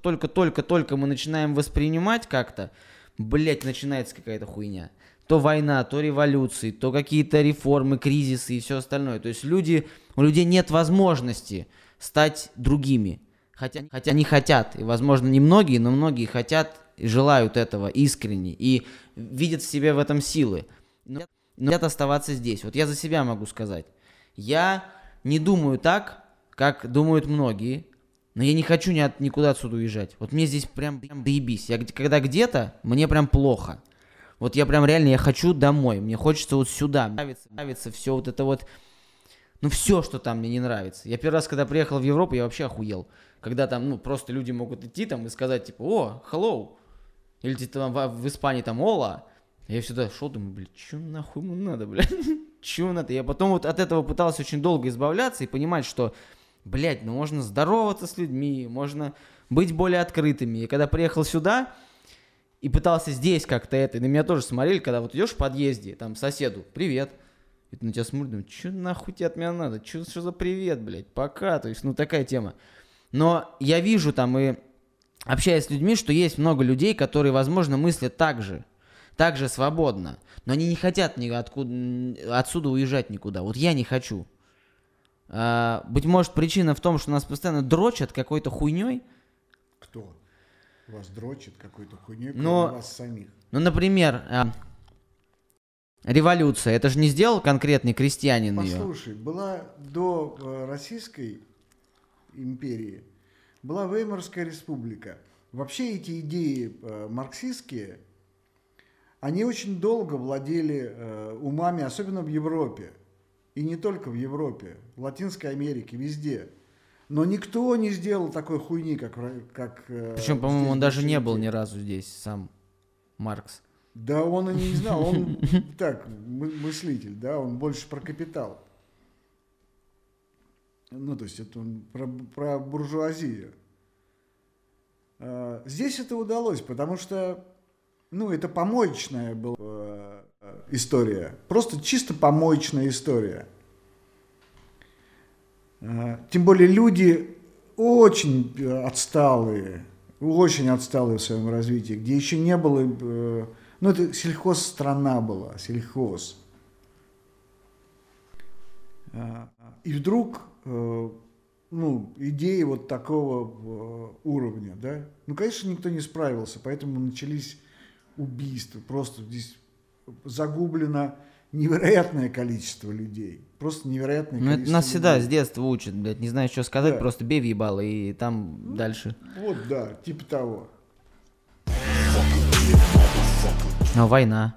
только-только-только мы начинаем воспринимать как-то, блять, начинается какая-то хуйня. То война, то революции, то какие-то реформы, кризисы и все остальное. То есть люди, у людей нет возможности стать другими. Хотя, хотя они хотят, и возможно не многие, но многие хотят и желают этого искренне, и видят в себе в этом силы. Но, но хотят оставаться здесь. Вот я за себя могу сказать. Я не думаю так, как думают многие, но я не хочу ни от, никуда отсюда уезжать. Вот мне здесь прям, прям доебись. Я, когда где-то, мне прям плохо. Вот я прям реально, я хочу домой. Мне хочется вот сюда. Мне нравится, нравится все вот это вот ну, все, что там мне не нравится. Я первый раз, когда приехал в Европу, я вообще охуел. Когда там, ну, просто люди могут идти там и сказать, типа, о, hello. Или типа там в, в Испании там, ола. Я всегда шел, думаю, блядь, что нахуй ему надо, блядь? Че надо? Я потом вот от этого пытался очень долго избавляться и понимать, что, блядь, ну можно здороваться с людьми, можно, быть более открытыми. И когда приехал сюда и пытался здесь как-то это, и на меня тоже смотрели, когда вот идешь в подъезде, там соседу, привет. И на тебя смотришь, думаешь, что нахуй тебе от меня надо? Что, что за привет, блядь, пока, то есть, ну такая тема. Но я вижу там и общаясь с людьми, что есть много людей, которые, возможно, мыслят так же, так же свободно, но они не хотят ни откуда, отсюда уезжать никуда. Вот я не хочу. А, быть может, причина в том, что нас постоянно дрочат какой-то хуйней. Кто? Вас дрочит какой-то хуйней, но, вас самих. Ну, например, а, революция. Это же не сделал конкретный крестьянин Послушай, ее. Послушай, была до э, Российской империи, была Веймарская республика. Вообще эти идеи э, марксистские, они очень долго владели э, умами, особенно в Европе. И не только в Европе, в Латинской Америке, везде. Но никто не сделал такой хуйни, как... как э, Причем, по-моему, он даже не был ни разу здесь, сам Маркс. Да он и не знал, он так, мыслитель, да, он больше про капитал. Ну, то есть это он про, про буржуазию. А, здесь это удалось, потому что, ну, это помоечная была история. Просто чисто помоечная история. А, тем более люди очень отсталые, очень отсталые в своем развитии, где еще не было... Э, ну, это сельхозстрана была, сельхоз. И вдруг э, ну, идеи вот такого э, уровня, да, ну, конечно, никто не справился, поэтому начались убийства, просто здесь загублено невероятное количество людей. Просто невероятное ну, количество это нас людей. всегда с детства учат, блядь, не знаю, что сказать, да. просто бей в ебало и там ну, дальше. Вот, да, типа того. Но война.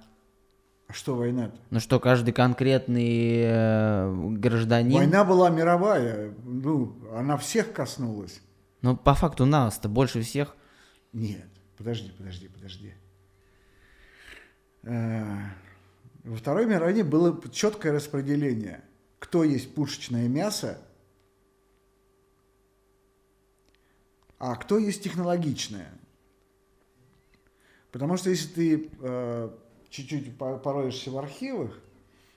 А что война-то? Ну что, каждый конкретный э, гражданин... Война была мировая, ну, она всех коснулась. Ну, по факту нас-то больше всех. Нет, подожди, подожди, подожди. Э, во Второй мировой было четкое распределение. Кто есть пушечное мясо, а кто есть технологичное. Потому что если ты э, чуть-чуть пороешься в архивах,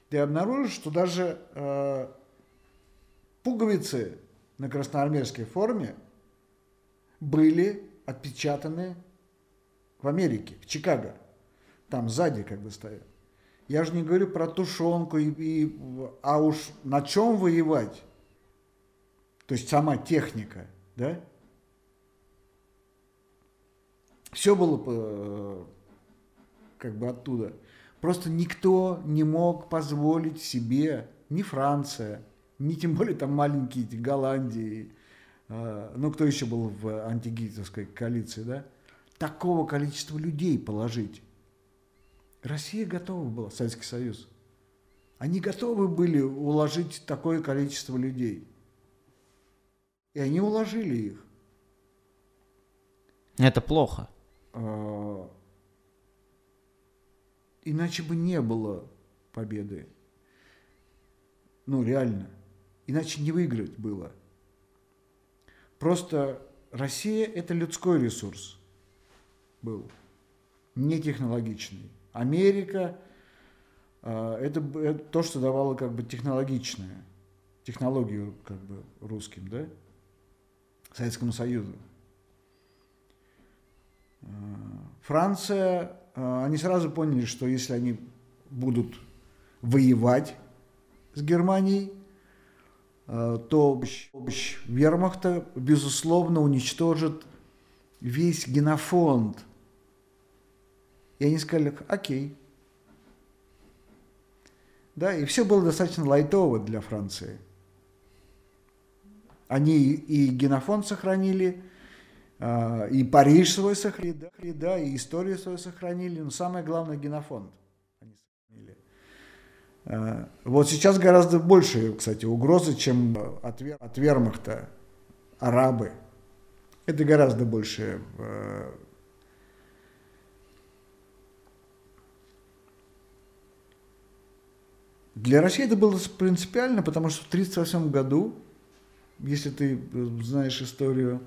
ты обнаружишь, что даже э, пуговицы на красноармейской форме были отпечатаны в Америке, в Чикаго там сзади как бы стоят. Я же не говорю про тушенку, и, и, а уж на чем воевать? То есть сама техника, да? Все было как бы оттуда. Просто никто не мог позволить себе, ни Франция, ни тем более там маленькие эти Голландии, э, ну кто еще был в антигитовской коалиции, да? Такого количества людей положить. Россия готова была, Советский Союз. Они готовы были уложить такое количество людей. И они уложили их. Это плохо. А, иначе бы не было победы. Ну, реально. Иначе не выиграть было. Просто Россия – это людской ресурс был, не технологичный. Америка а, это, это то, что давало как бы технологичное, технологию как бы русским, да, Советскому Союзу. А, Франция, а, они сразу поняли, что если они будут воевать с Германией, то вермахта, безусловно, уничтожит весь генофонд и они сказали, окей. Да, и все было достаточно лайтово для Франции. Они и генофонд сохранили, а, и Париж свой сохранили, да, и историю свою сохранили, но самое главное генофонд они сохранили. А, вот сейчас гораздо больше, кстати, угрозы, чем от, от вермахта арабы. Это гораздо больше Для России это было принципиально, потому что в 1938 году, если ты э, знаешь историю,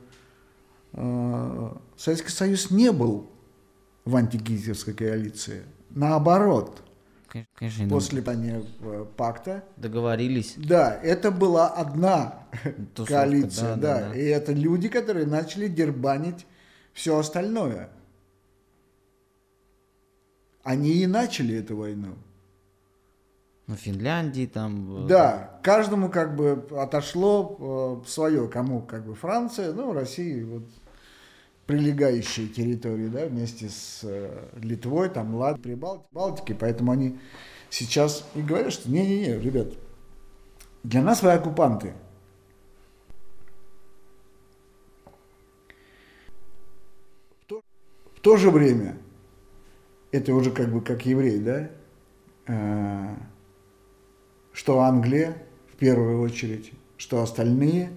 э, Советский Союз не был в антигитлеровской коалиции. Наоборот, Конечно, после подписания э, пакта, договорились. да, это была одна Тусовка, коалиция, да, да, да, да. и это люди, которые начали дербанить все остальное. Они и начали эту войну. Ну, Финляндии там... э, Да, каждому как бы отошло свое, кому как бы Франция, ну, Россия, вот прилегающие территории, да, вместе с э, Литвой, там, Лат, Прибалтики, Балтики, поэтому они сейчас и говорят, что не-не-не, ребят, для нас вы оккупанты. В то, в то же время, это уже как бы как еврей, да, э, что Англия в первую очередь, что остальные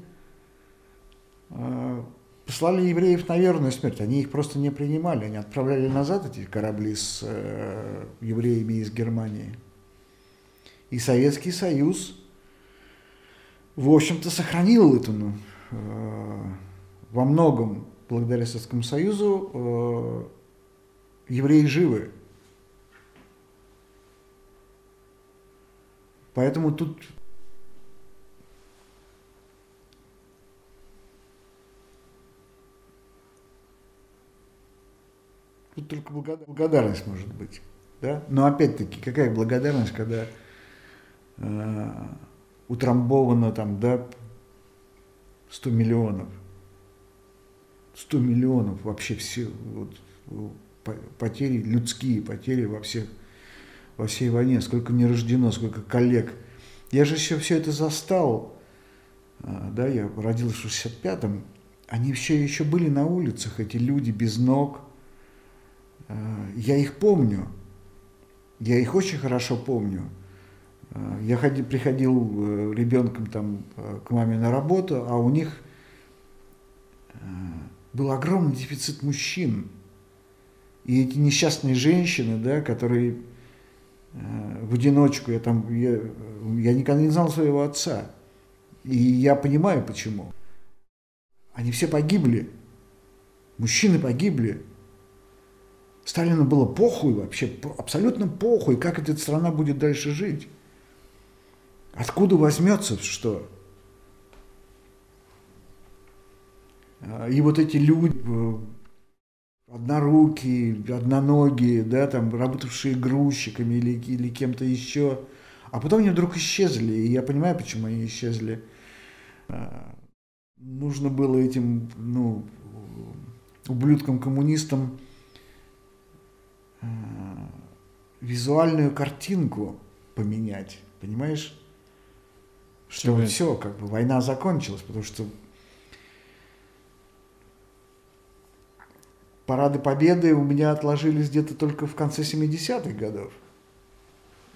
э, послали евреев на верную смерть. Они их просто не принимали, они отправляли назад эти корабли с э, евреями из Германии. И Советский Союз, в общем-то, сохранил эту, ну, э, во многом, благодаря Советскому Союзу, э, евреи живы. Поэтому тут Тут только благодар- благодарность может быть. Да? Но опять-таки, какая благодарность, когда э, утрамбовано там, да, 100 миллионов. 100 миллионов вообще все вот, по- потери, людские потери во всех, во всей войне, сколько не рождено, сколько коллег. Я же еще все это застал, а, да, я родился в 65-м, они все еще были на улицах, эти люди без ног, а, я их помню, я их очень хорошо помню. А, Я ходи- приходил э, ребенком там э, к маме на работу, а у них э, был огромный дефицит мужчин. И эти несчастные женщины, да, которые в одиночку, я там, я, я никогда не знал своего отца. И я понимаю, почему. Они все погибли. Мужчины погибли. Сталину было похуй вообще, абсолютно похуй, как эта страна будет дальше жить. Откуда возьмется что? А, И вот эти люди, э, однорукие, одноногие, да, там, работавшие грузчиками или, или кем-то еще, а потом они вдруг исчезли, и я понимаю, почему они исчезли. А, Нужно было этим, ну, ублюдкам-коммунистам э, визуальную картинку поменять, понимаешь? Что Чего все, как бы война закончилась, потому что парады победы у меня отложились где-то только в конце 70-х годов.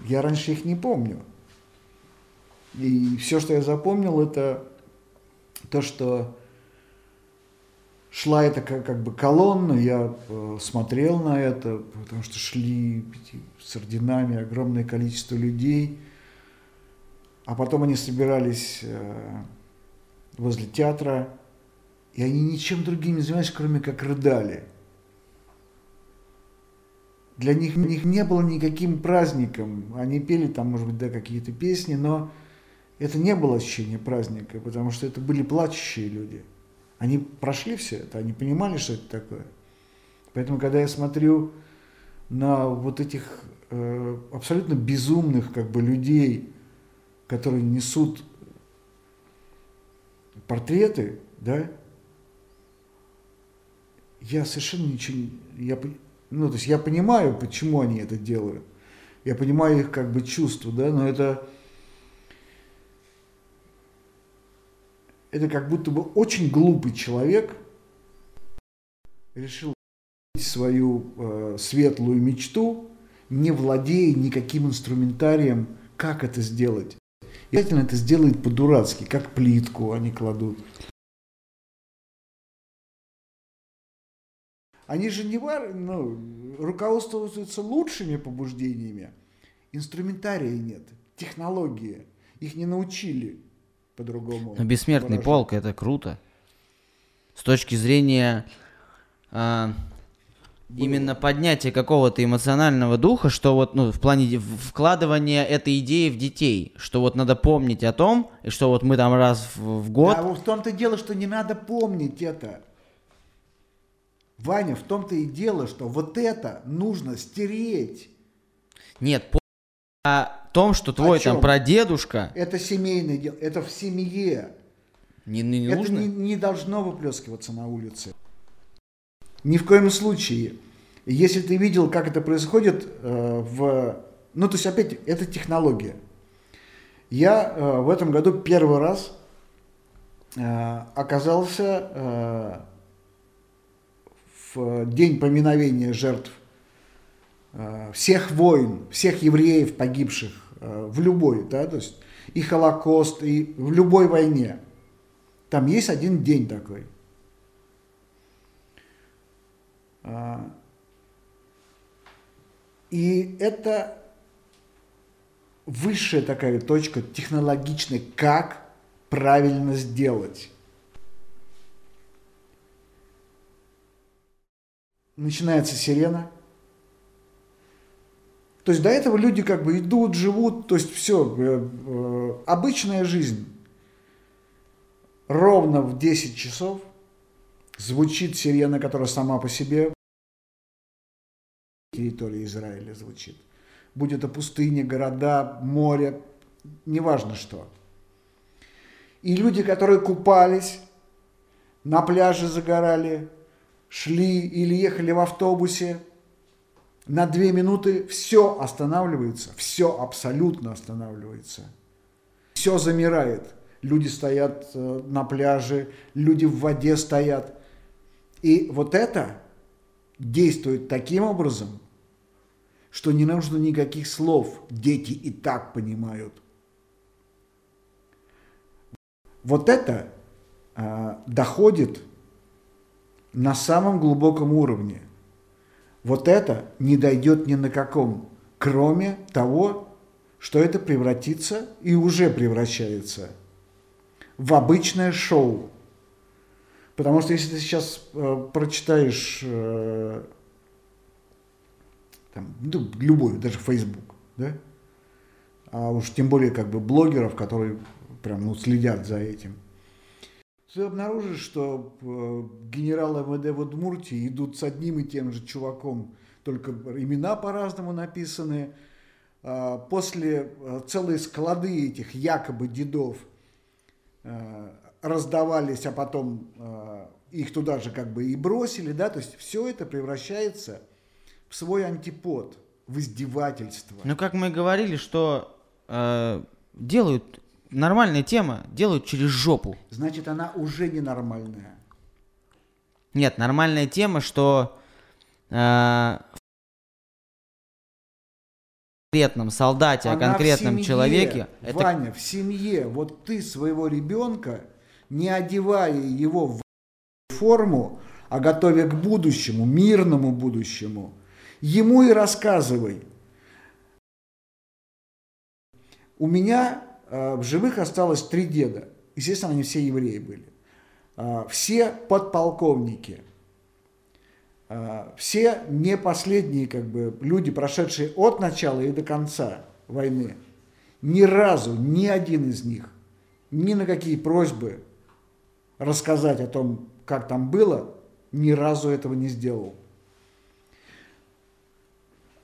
Я раньше их не помню. И все, что я запомнил, это то, что шла эта как, как бы колонна, я э, смотрел на это, потому что шли с орденами огромное количество людей, а потом они собирались э, возле театра, и они ничем другим не занимались, кроме как рыдали. Для них, них не было никаким праздником. Они пели там, может быть, да, какие-то песни, но это не было ощущение праздника, потому что это были плачущие люди. Они прошли все это, они понимали, что это такое. Поэтому, когда я смотрю на вот этих э, абсолютно безумных как бы людей, которые несут портреты, да, я совершенно ничего. Я, ну, то есть я понимаю, почему они это делают. Я понимаю их как бы чувства, да, но это... Это как будто бы очень глупый человек решил свою э, светлую мечту, не владея никаким инструментарием, как это сделать. И обязательно это сделает по-дурацки, как плитку они кладут. Они же не вар... ну, руководствуются лучшими побуждениями. Инструментария нет, технологии. Их не научили по-другому. Ну, бессмертный выражать. полк, это круто. с точки зрения а, именно поднятия какого-то эмоционального духа, что вот, ну, в плане вкладывания этой идеи в детей, что вот надо помнить о том, и что вот мы там раз в, в год... Да, вот в том-то дело, что не надо помнить это. Ваня, в том-то и дело, что вот это нужно стереть. Нет, о том, что твой там прадедушка... Это семейное дело, это в семье. Не, не, не это нужно? Не, не должно выплескиваться на улице. Ни в коем случае. Если ты видел, как это происходит э, в... Ну, то есть, опять, это технология. Я э, в этом году первый раз э, оказался э, в день поминовения жертв э, всех войн, всех евреев, погибших э, в любой, да, то есть и Холокост, и в любой войне. Там есть один день такой – а, и это высшая такая точка технологичная, как правильно сделать. Начинается сирена. То есть до этого люди как бы идут, живут, то есть все, э, э, обычная жизнь. Ровно в 10 часов звучит сирена, которая сама по себе территории Израиля звучит. Будь это пустыня, города, море, неважно что. И люди, которые купались, на пляже загорали, шли или ехали в автобусе, на две минуты все останавливается, все абсолютно останавливается. Все замирает. Люди стоят э, на пляже, люди в воде стоят. И вот это действует таким образом, что не нужно никаких слов, дети и так понимают. Вот это э, доходит на самом глубоком уровне. Вот это не дойдет ни на каком, кроме того, что это превратится и уже превращается в обычное шоу. Потому что если ты сейчас э, прочитаешь э, там, ну, любой, даже Facebook, да, а уж тем более как бы блогеров, которые прям ну, следят за этим, ты обнаружишь, что э, генералы МВД в Удмуртии идут с одним и тем же чуваком, только имена по-разному написаны. А после э, целые склады этих якобы дедов э, раздавались, а потом их туда же как бы и бросили, да, то есть все это превращается в свой антипод, в издевательство. Ну, как мы говорили, что э, делают нормальная тема, делают через жопу. Значит, она уже ненормальная. Нет, нормальная тема, что э, конкретном солдате, Она о конкретном семье, человеке. Ваня, это... в семье, вот ты своего ребенка не одевая его в форму, а готовя к будущему, мирному будущему, ему и рассказывай. У меня в живых осталось три деда. Естественно, они все евреи были. Э, все подполковники. Э, все не последние как бы, люди, прошедшие от начала и до конца войны. Ни разу ни один из них ни на какие просьбы рассказать о том, как там было, ни разу этого не сделал.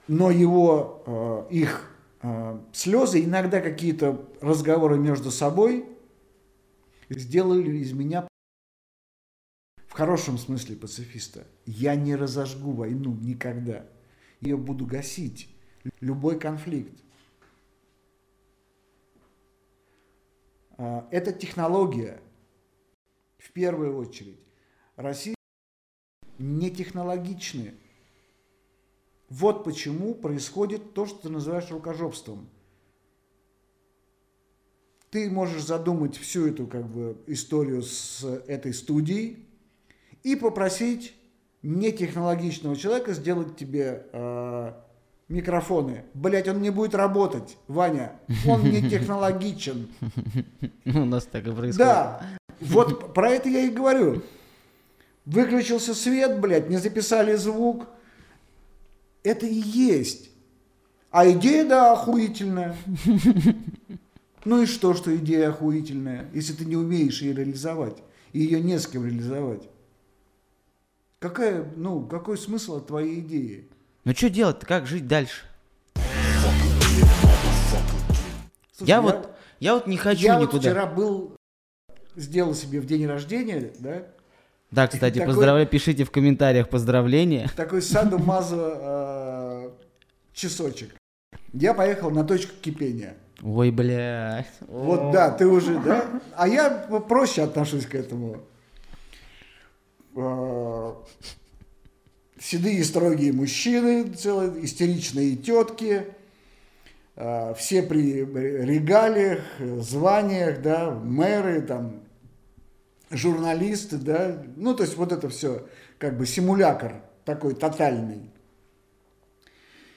Но его, э, их э, слезы, иногда какие-то разговоры между собой сделали из меня в хорошем смысле пацифиста. Я не разожгу войну никогда. Я буду гасить любой конфликт. Э, это технология, в первую очередь. Россия не технологичны. Вот почему происходит то, что ты называешь рукожопством. Ты можешь задумать всю эту как бы, историю с этой студией и попросить нетехнологичного человека сделать тебе э, микрофоны. Блять, он не будет работать, Ваня. Он не технологичен. У нас так и происходит. Да. Вот про это я и говорю. Выключился свет, блядь, не записали звук. Это и есть. А идея, да, охуительная. Ну и что, что идея охуительная, если ты не умеешь ее реализовать, и ее не с кем реализовать? Какая, ну, какой смысл от твоей идеи? Ну что делать Как жить дальше? Слушай, я, я вот, я вот не хочу я никуда. Вот вчера был, сделал себе в день рождения, да? Да, кстати, такой, поздравляю, пишите в комментариях поздравления. Такой саду мазу э, часочек. Я поехал на точку кипения. Ой, блядь. Вот, да, ты уже, да? А я проще отношусь к этому. А, седые строгие мужчины, целые истеричные тетки, а, все при регалиях, званиях, да, мэры, там, журналисты, да, ну, то есть вот это все как бы симулятор такой тотальный.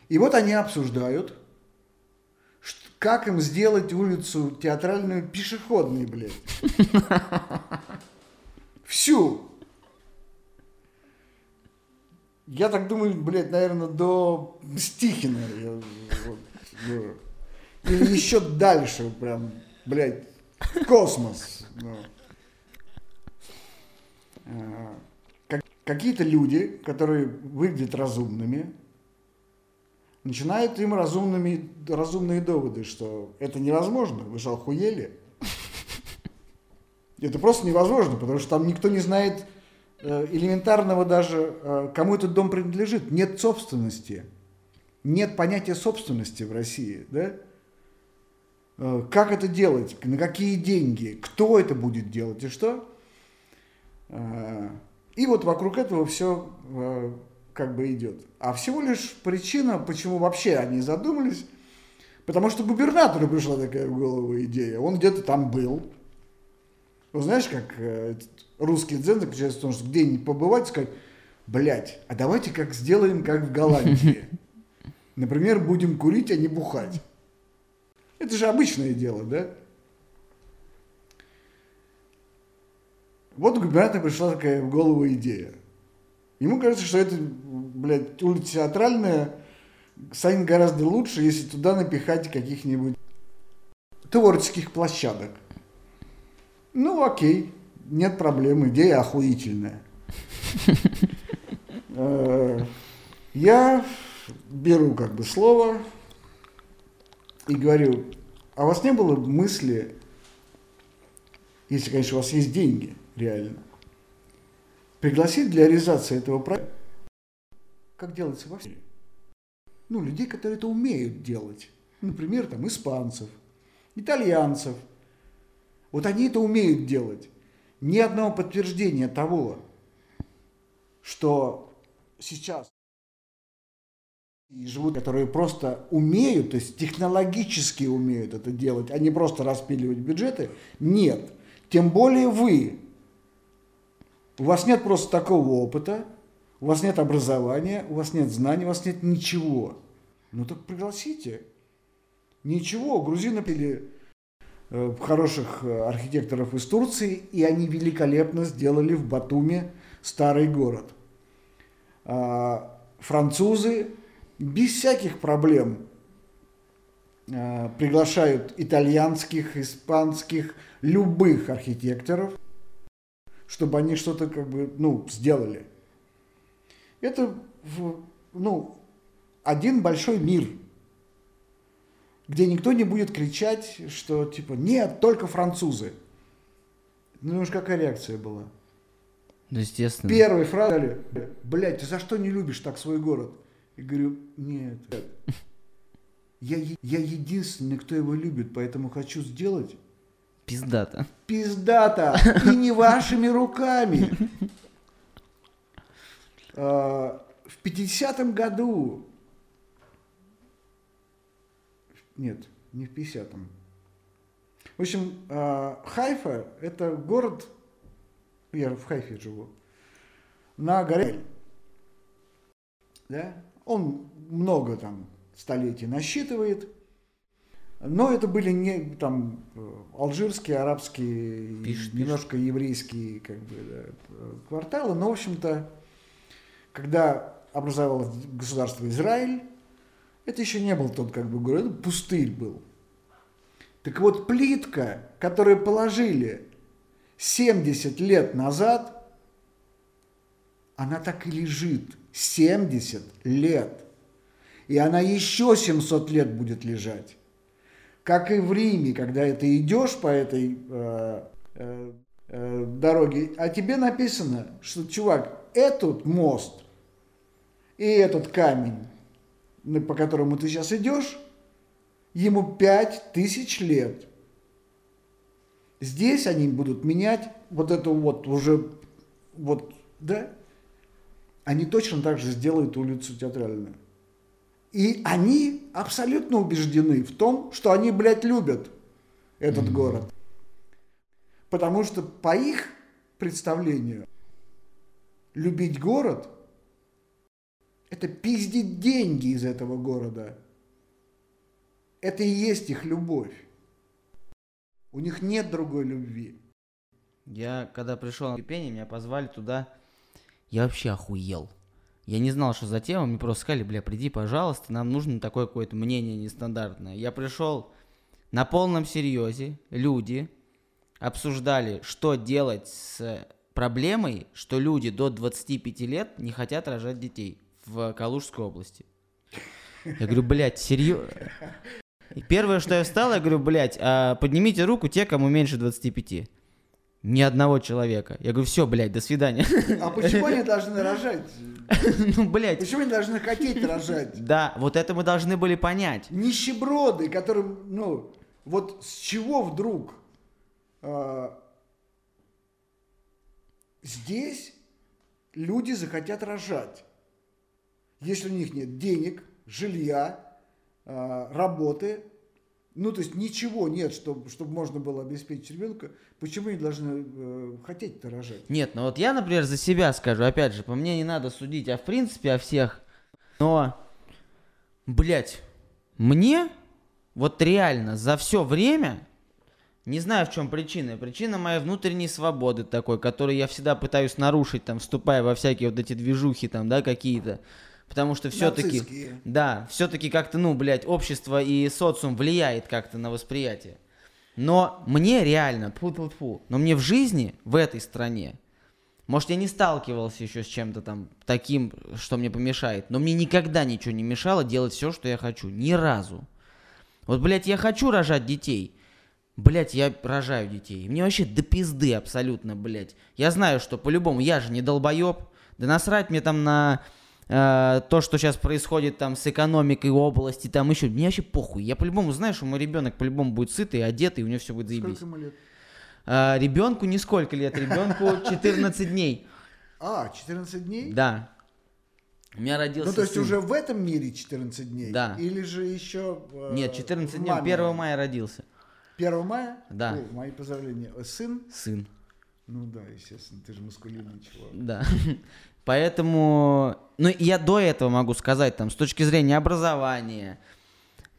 И вот они обсуждают, как им сделать улицу театральную пешеходной, блядь. Всю. Я так думаю, блядь, наверное, до Стихина. Или еще дальше, прям, блядь, космос. Ну. А, какие-то люди, которые выглядят разумными, начинают им разумными, разумные доводы, что это невозможно, вы же охуели. Это просто невозможно, потому что там никто не знает э, элементарного даже, э, кому этот дом принадлежит. Нет собственности. Нет понятия собственности в России. Да? Э, как это делать? На какие деньги? Кто это будет делать и что? И вот вокруг этого все как бы идет. А всего лишь причина, почему вообще они задумались, потому что губернатору пришла такая в голову идея. Он где-то там был. Ну, знаешь, как э, русский дзен заключается в том, что где-нибудь побывать сказать, блядь, а давайте как сделаем, как в Голландии. Например, будем курить, а не бухать. Это же обычное дело, да? Вот у губернатора пришла такая в голову идея. Ему кажется, что это, блядь, улица театральная станет гораздо лучше, если туда напихать каких-нибудь творческих площадок. Ну, окей, нет проблем, идея охуительная. Э, я беру как бы слово и говорю, а у вас не было мысли, если, конечно, у вас есть деньги, реально, пригласить для реализации этого проекта, как делается во всем. Ну, людей, которые это умеют делать. Например, там, испанцев, итальянцев. Вот они это умеют делать. Ни одного подтверждения того, что сейчас и живут, которые просто умеют, то есть технологически умеют это делать, а не просто распиливать бюджеты, нет. Тем более вы, у вас нет просто такого опыта, у вас нет образования, у вас нет знаний, у вас нет ничего. Ну так пригласите. Ничего, грузины пили э, хороших э, архитекторов из Турции, и они великолепно сделали в Батуме старый город. А, французы без всяких проблем а, приглашают итальянских, испанских, любых архитекторов – чтобы они что-то как бы, ну, сделали. Это, ну, один большой мир, где никто не будет кричать, что типа, нет, только французы. Ну, уж какая реакция была? Ну, естественно. Первый фраза, блядь, ты за что не любишь так свой город? И говорю, нет, я, я единственный, кто его любит, поэтому хочу сделать Пиздата. Пиздата. И не вашими руками. А, в 50-м году... Нет, не в 50-м. В общем, а, Хайфа – это город, я в Хайфе живу, на горе. Да? Он много там столетий насчитывает. Но это были не там э, алжирские, арабские, Пишет, немножко еврейские как бы, да, кварталы. Но, в общем-то, когда образовалось государство Израиль, это еще не был тот как бы город, пустырь был. Так вот, плитка, которую положили 70 лет назад, она так и лежит. 70 лет. И она еще 700 лет будет лежать как и в Риме, когда ты идешь по этой э, э, э, дороге, а тебе написано, что, чувак, этот мост и этот камень, по которому ты сейчас идешь, ему пять тысяч лет. Здесь они будут менять вот эту вот уже, вот, да, они точно так же сделают улицу театральную. И они абсолютно убеждены в том, что они, блядь, любят этот mm-hmm. город. Потому что по их представлению любить город – это пиздить деньги из этого города. Это и есть их любовь. У них нет другой любви. Я, когда пришел на пение, меня позвали туда. Я вообще охуел. Я не знал, что за тема, мне просто сказали, бля, приди, пожалуйста, нам нужно такое какое-то мнение нестандартное. Я пришел на полном серьезе, люди обсуждали, что делать с проблемой, что люди до 25 лет не хотят рожать детей в Калужской области. Я говорю, блядь, серьезно? И первое, что я встал, я говорю, блядь, а поднимите руку те, кому меньше 25. Ни одного человека. Я говорю, все, блядь, до свидания. А почему они должны рожать? Ну, блядь. Почему они должны хотеть рожать? Да, вот это мы должны были понять. Нищеброды, которым, ну, вот с чего вдруг э, здесь люди захотят рожать, если у них нет денег, жилья, э, работы, ну, то есть ничего нет, чтобы, чтобы можно было обеспечить ребенка. Почему они должны э, хотеть-то рожать? Нет, ну вот я, например, за себя скажу, опять же, по мне не надо судить, а в принципе о всех. Но, блядь, мне вот реально за все время, не знаю в чем причина, причина моей внутренней свободы такой, которую я всегда пытаюсь нарушить, там, вступая во всякие вот эти движухи, там, да, какие-то. Потому что все-таки, да, все-таки как-то, ну, блядь, общество и социум влияет как-то на восприятие. Но мне реально, фу -фу -фу, но мне в жизни, в этой стране, может, я не сталкивался еще с чем-то там таким, что мне помешает, но мне никогда ничего не мешало делать все, что я хочу. Ни разу. Вот, блядь, я хочу рожать детей. Блять, я рожаю детей. Мне вообще до пизды абсолютно, блядь. Я знаю, что по-любому я же не долбоеб. Да насрать мне там на Э, то, что сейчас происходит там с экономикой области, там еще, мне вообще похуй. Я по-любому что мой ребенок по-любому будет сытый, одетый, и у него все будет заебись. Сколько ему лет? Э, ребенку не сколько лет, ребенку 14 дней. А, 14 дней? Да. У меня родился Ну, то есть сын. уже в этом мире 14 дней? Да. Или же еще... Э, Нет, 14 дней, 1 мая родился. 1 мая? Да. О, мои поздравления. Сын? Сын. Ну да, естественно, ты же маскулинный чувак. Да. Поэтому, ну, я до этого могу сказать, там, с точки зрения образования,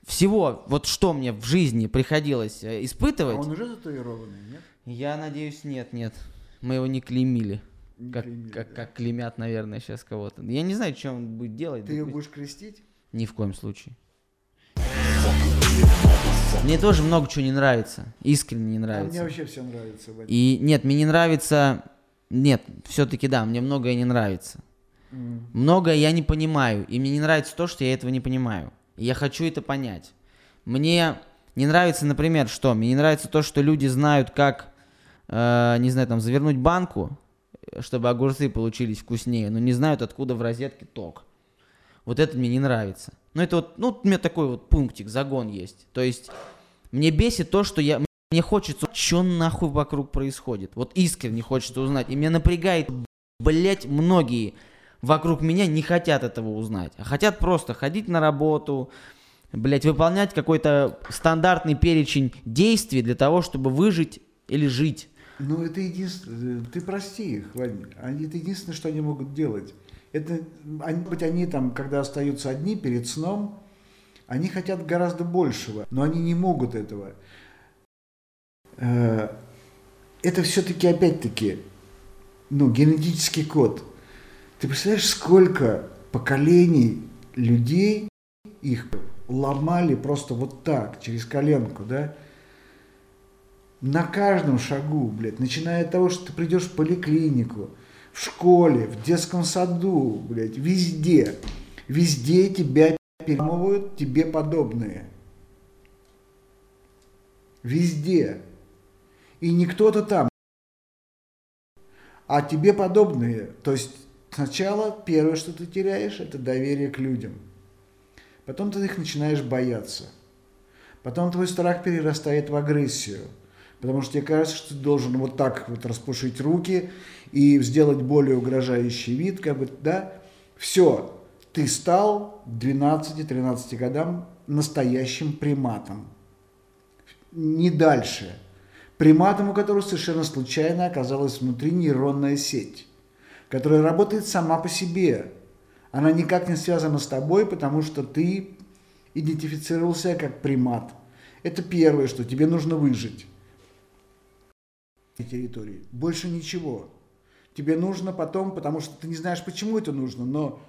всего, вот что мне в жизни приходилось э, испытывать. А он уже татуированный, нет? Я надеюсь, нет, нет. Мы его не клеймили. Не как, клеймили, как, да. как клеймят, наверное, сейчас кого-то. Я не знаю, что он будет делать. Ты его будешь крестить? Ни в коем случае. Мне тоже много чего не нравится. Искренне не А нравится. мне вообще все нравится. Вань. И нет, мне не нравится... Нет, все-таки да, мне многое не нравится. М. Многое я не понимаю, и мне не нравится то, что я этого не понимаю. И я хочу это понять. Мне не нравится, например, что? Мне не нравится то, что люди знают, как, э, не знаю, там, завернуть банку, чтобы огурцы получились вкуснее, но не знают, откуда в розетке ток. Вот это мне не нравится. Ну, это вот, ну, у меня такой вот пунктик, загон есть. То есть, мне бесит то, что я, мне хочется, что нахуй вокруг происходит. Вот искренне хочется узнать. И меня напрягает, блять, многие вокруг меня не хотят этого узнать. А хотят просто ходить на работу, блять, выполнять какой-то стандартный перечень действий для того, чтобы выжить или жить. Ну, это единственное. Ты прости их, Вань. Они, это единственное, что они могут делать. Это, они, быть они там, когда остаются одни перед сном, Они хотят гораздо большего, но они не могут этого. Э, это все-таки, опять-таки, ну, генетический код. Ты представляешь, сколько поколений людей их ломали просто вот так, через коленку, да? На каждом шагу, блядь, начиная от того, что ты придешь в поликлинику, в школе, в детском саду, блядь, везде. Везде тебя перемывают тебе подобные. Везде. И не кто-то там, а тебе подобные. То есть сначала первое, что ты теряешь, это доверие к людям. Потом ты их начинаешь бояться. Потом твой страх перерастает в агрессию. Потому что тебе кажется, что ты должен вот так вот распушить руки и сделать более угрожающий вид, как бы, да. Все, ты стал 12-13 годам настоящим приматом. Не дальше приматом, у которого совершенно случайно оказалась внутри нейронная сеть, которая работает сама по себе. Она никак не связана с тобой, потому что ты идентифицировался как примат. Это первое, что тебе нужно выжить. Территории. Больше ничего. Тебе нужно потом, потому что ты не знаешь, почему это нужно, но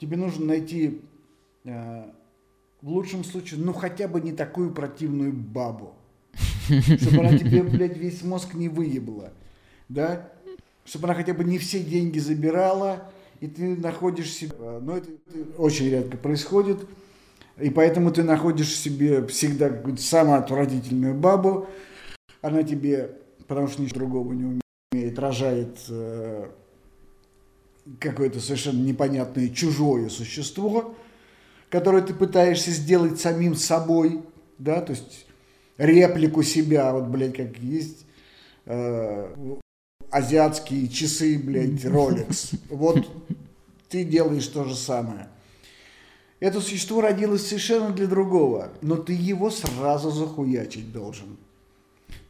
тебе нужно найти э, в лучшем случае, ну хотя бы не такую противную бабу чтобы она тебе, блядь, весь мозг не выебла, да, чтобы она хотя бы не все деньги забирала, и ты находишь себе, но это, это очень редко происходит, и поэтому ты находишь себе всегда какую-то самую отвратительную бабу, она тебе, потому что ничего другого не умеет, рожает э, какое-то совершенно непонятное чужое существо, которое ты пытаешься сделать самим собой, да, то есть реплику себя, вот, блядь, как есть э, азиатские часы, блядь, Rolex. Вот ты делаешь то же самое. Это существо родилось совершенно для другого, но ты его сразу захуячить должен.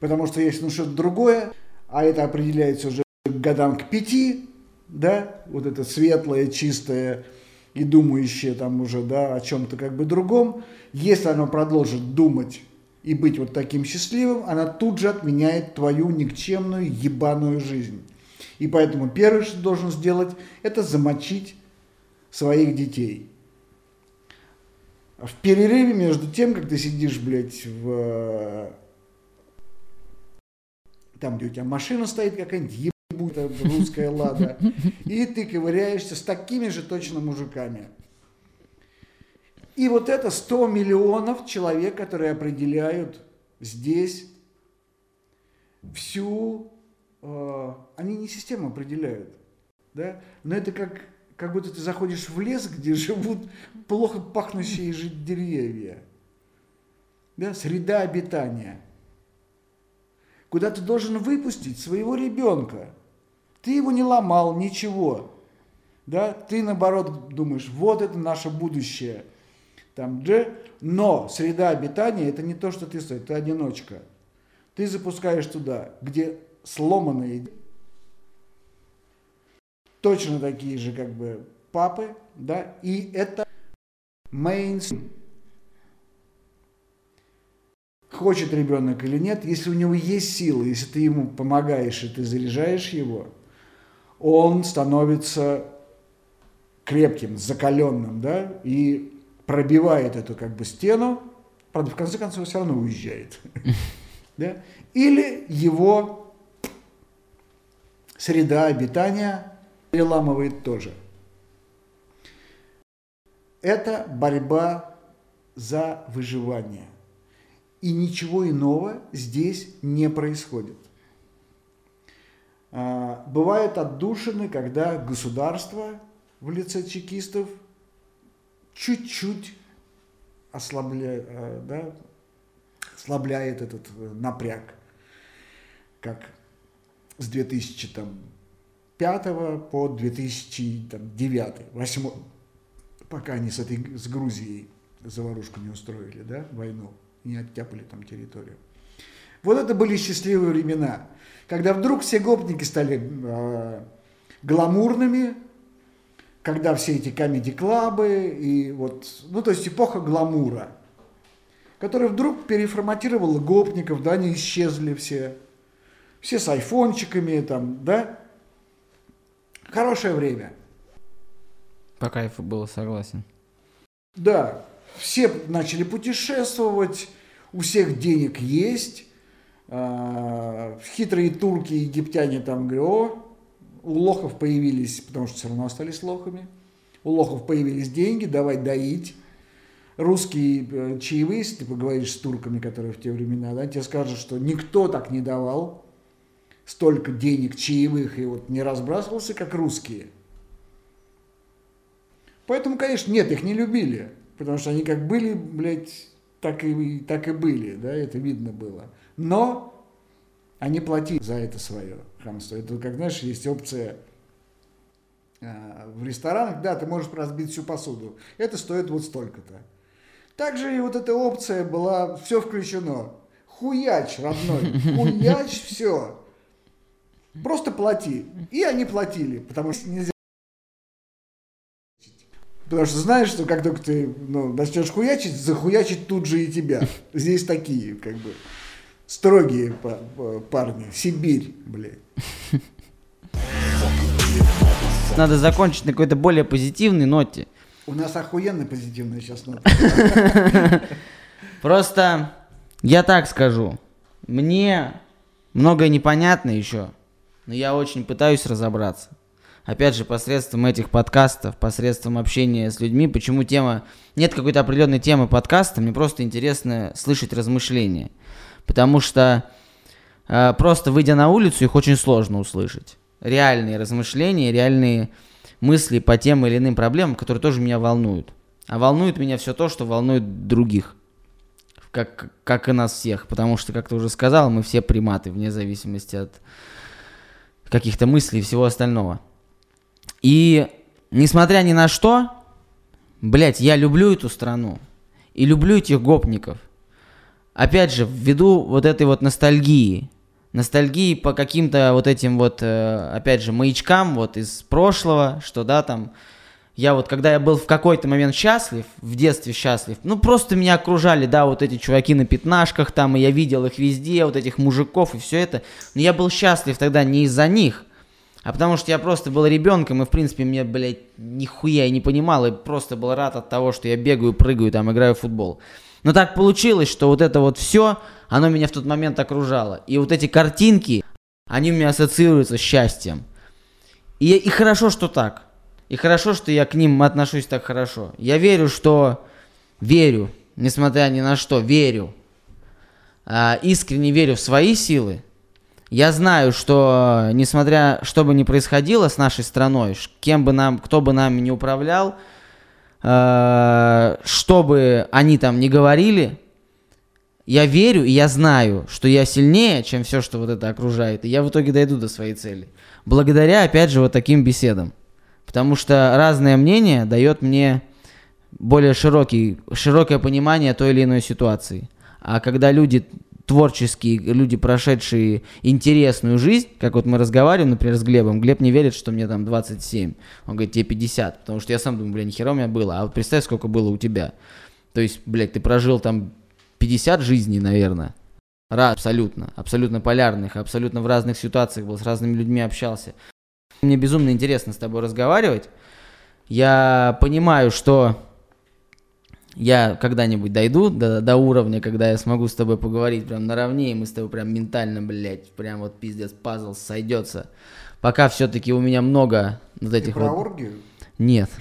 Потому что если ну что-то другое, а это определяется уже годам к пяти, да, вот это светлое, чистое и думающее там уже, да, о чем-то как бы другом, если оно продолжит думать и быть вот таким счастливым, она тут же отменяет твою никчемную ебаную жизнь. И поэтому первое, что ты должен сделать, это замочить своих детей. В перерыве между тем, как ты сидишь, блядь, в... Там, где у тебя машина стоит какая-нибудь ебутая русская лада, и ты ковыряешься с такими же точно мужиками. И вот это 100 миллионов человек, которые определяют здесь всю... Э, они не систему определяют, да? но это как, как будто ты заходишь в лес, где живут плохо пахнущие деревья. Да? Среда обитания. Куда ты должен выпустить своего ребенка. Ты его не ломал, ничего. Да? Ты наоборот думаешь, вот это наше будущее – там G, но среда обитания это не то, что ты стоишь, ты одиночка. Ты запускаешь туда, где сломанные точно такие же как бы папы, да, и это мейнстрим. Хочет ребенок или нет, если у него есть силы, если ты ему помогаешь и ты заряжаешь его, он становится крепким, закаленным, да, и пробивает эту как бы стену, правда, в конце концов все равно уезжает. Да? Или его среда обитания переламывает тоже. Это борьба за выживание. И ничего иного здесь не происходит. А, бывают отдушины, когда государство в лице чекистов – чуть-чуть ослабляет, э, да, ослабляет этот э, напряг, как с 2005 по 2009, 8, пока они с, этой, с Грузией заварушку не устроили, да, войну, не оттяпали там территорию. Вот это были счастливые времена, когда вдруг все гопники стали э, гламурными, когда все эти комедий-клабы и вот, ну то есть эпоха гламура, которая вдруг переформатировала гопников, да, они исчезли все, все с айфончиками там, да, хорошее время. По кайфу было, согласен. Да, все начали путешествовать, у всех денег есть, а, хитрые турки, египтяне там говорят, о, у лохов появились, потому что все равно остались лохами, у лохов появились деньги, давай доить. Русские э, чаевые, если ты поговоришь с турками, которые в те времена, да, тебе скажут, что никто так не давал столько денег чаевых и вот не разбрасывался, как русские. Поэтому, конечно, нет, их не любили, потому что они как были, блядь, так и, так и были, да, это видно было. Но они платили за это свое хамство. Это, как знаешь, есть опция э, в ресторанах, да, ты можешь разбить всю посуду. Это стоит вот столько-то. Также и вот эта опция была, все включено. Хуяч, родной, хуяч, все. Просто плати. И они платили, потому что нельзя Потому что знаешь, что как только ты ну, начнешь хуячить, захуячить тут же и тебя. Здесь такие, как бы, строгие парни. Сибирь, блядь. Надо закончить на какой-то более позитивной ноте. У нас охуенно позитивная сейчас нота. Просто я так скажу. Мне многое непонятно еще, но я очень пытаюсь разобраться. Опять же, посредством этих подкастов, посредством общения с людьми, почему тема... Нет какой-то определенной темы подкаста, мне просто интересно слышать размышления. Потому что э, просто выйдя на улицу, их очень сложно услышать. Реальные размышления, реальные мысли по тем или иным проблемам, которые тоже меня волнуют. А волнует меня все то, что волнует других. Как, как и нас всех. Потому что, как ты уже сказал, мы все приматы, вне зависимости от каких-то мыслей и всего остального. И несмотря ни на что, блядь, я люблю эту страну. И люблю этих гопников. Опять же, ввиду вот этой вот ностальгии – ностальгии по каким-то вот этим вот, э, опять же, маячкам вот из прошлого, что, да, там, я вот, когда я был в какой-то момент счастлив, в детстве счастлив, ну, просто меня окружали, да, вот эти чуваки на пятнашках там, и я видел их везде, вот этих мужиков и все это, но я был счастлив тогда не из-за них, а потому что я просто был ребенком, и, в принципе, мне, блядь, нихуя я не понимал, и просто был рад от того, что я бегаю, прыгаю, там, играю в футбол. Но так получилось, что вот это вот все, оно меня в тот момент окружало. И вот эти картинки, они у меня ассоциируются с счастьем. И, и хорошо, что так. И хорошо, что я к ним отношусь так хорошо. Я верю, что... Верю, несмотря ни на что, верю. А, искренне верю в свои силы. Я знаю, что несмотря что бы ни происходило с нашей страной, кем бы нам, кто бы нами не управлял, что бы они там ни говорили, я верю и я знаю, что я сильнее, чем все, что вот это окружает, и я в итоге дойду до своей цели. Благодаря, опять же, вот таким беседам. Потому что разное мнение дает мне более широкий, широкое понимание той или иной ситуации. А когда люди творческие, люди, прошедшие интересную жизнь, как вот мы разговариваем, например, с Глебом, Глеб не верит, что мне там 27, он говорит, тебе 50, потому что я сам думаю, бля, нихера у меня было, а вот представь, сколько было у тебя. То есть, блядь, ты прожил там 50 жизней, наверное. Раз, абсолютно. Абсолютно полярных, абсолютно в разных ситуациях был, с разными людьми общался. Мне безумно интересно с тобой разговаривать. Я понимаю, что я когда-нибудь дойду до, до уровня, когда я смогу с тобой поговорить прям наравне, и мы с тобой прям ментально, блядь, прям вот пиздец, пазл сойдется. Пока все-таки у меня много вот этих Ты про вот... оргию? Нет.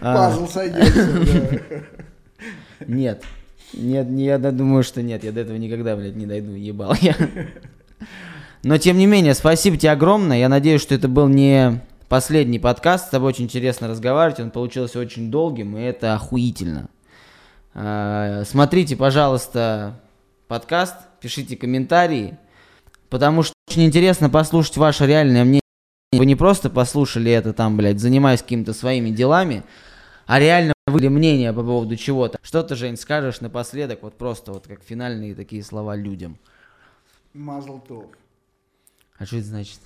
Пазл сойдется, Нет. Нет, не, я думаю, что нет. Я до этого никогда, блядь, не дойду, ебал я. Но, тем не менее, спасибо тебе огромное. Я надеюсь, что это был не последний подкаст. С тобой очень интересно разговаривать. Он получился очень долгим, и это охуительно. А, смотрите, пожалуйста, подкаст, пишите комментарии, потому что очень интересно послушать ваше реальное мнение. Вы не просто послушали это там, блядь, занимаясь какими-то своими делами, а реально вы мнение по поводу чего-то. Что ты, Жень, скажешь напоследок, вот просто вот как финальные такие слова людям? Мазл тов. А что это значит?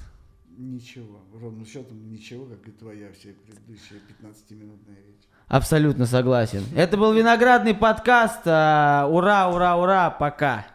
Ничего. Ровным счетом ничего, как и твоя вся предыдущая 15-минутная речь. Абсолютно согласен. Это был виноградный подкаст. А, Ура, ура, ура, пока.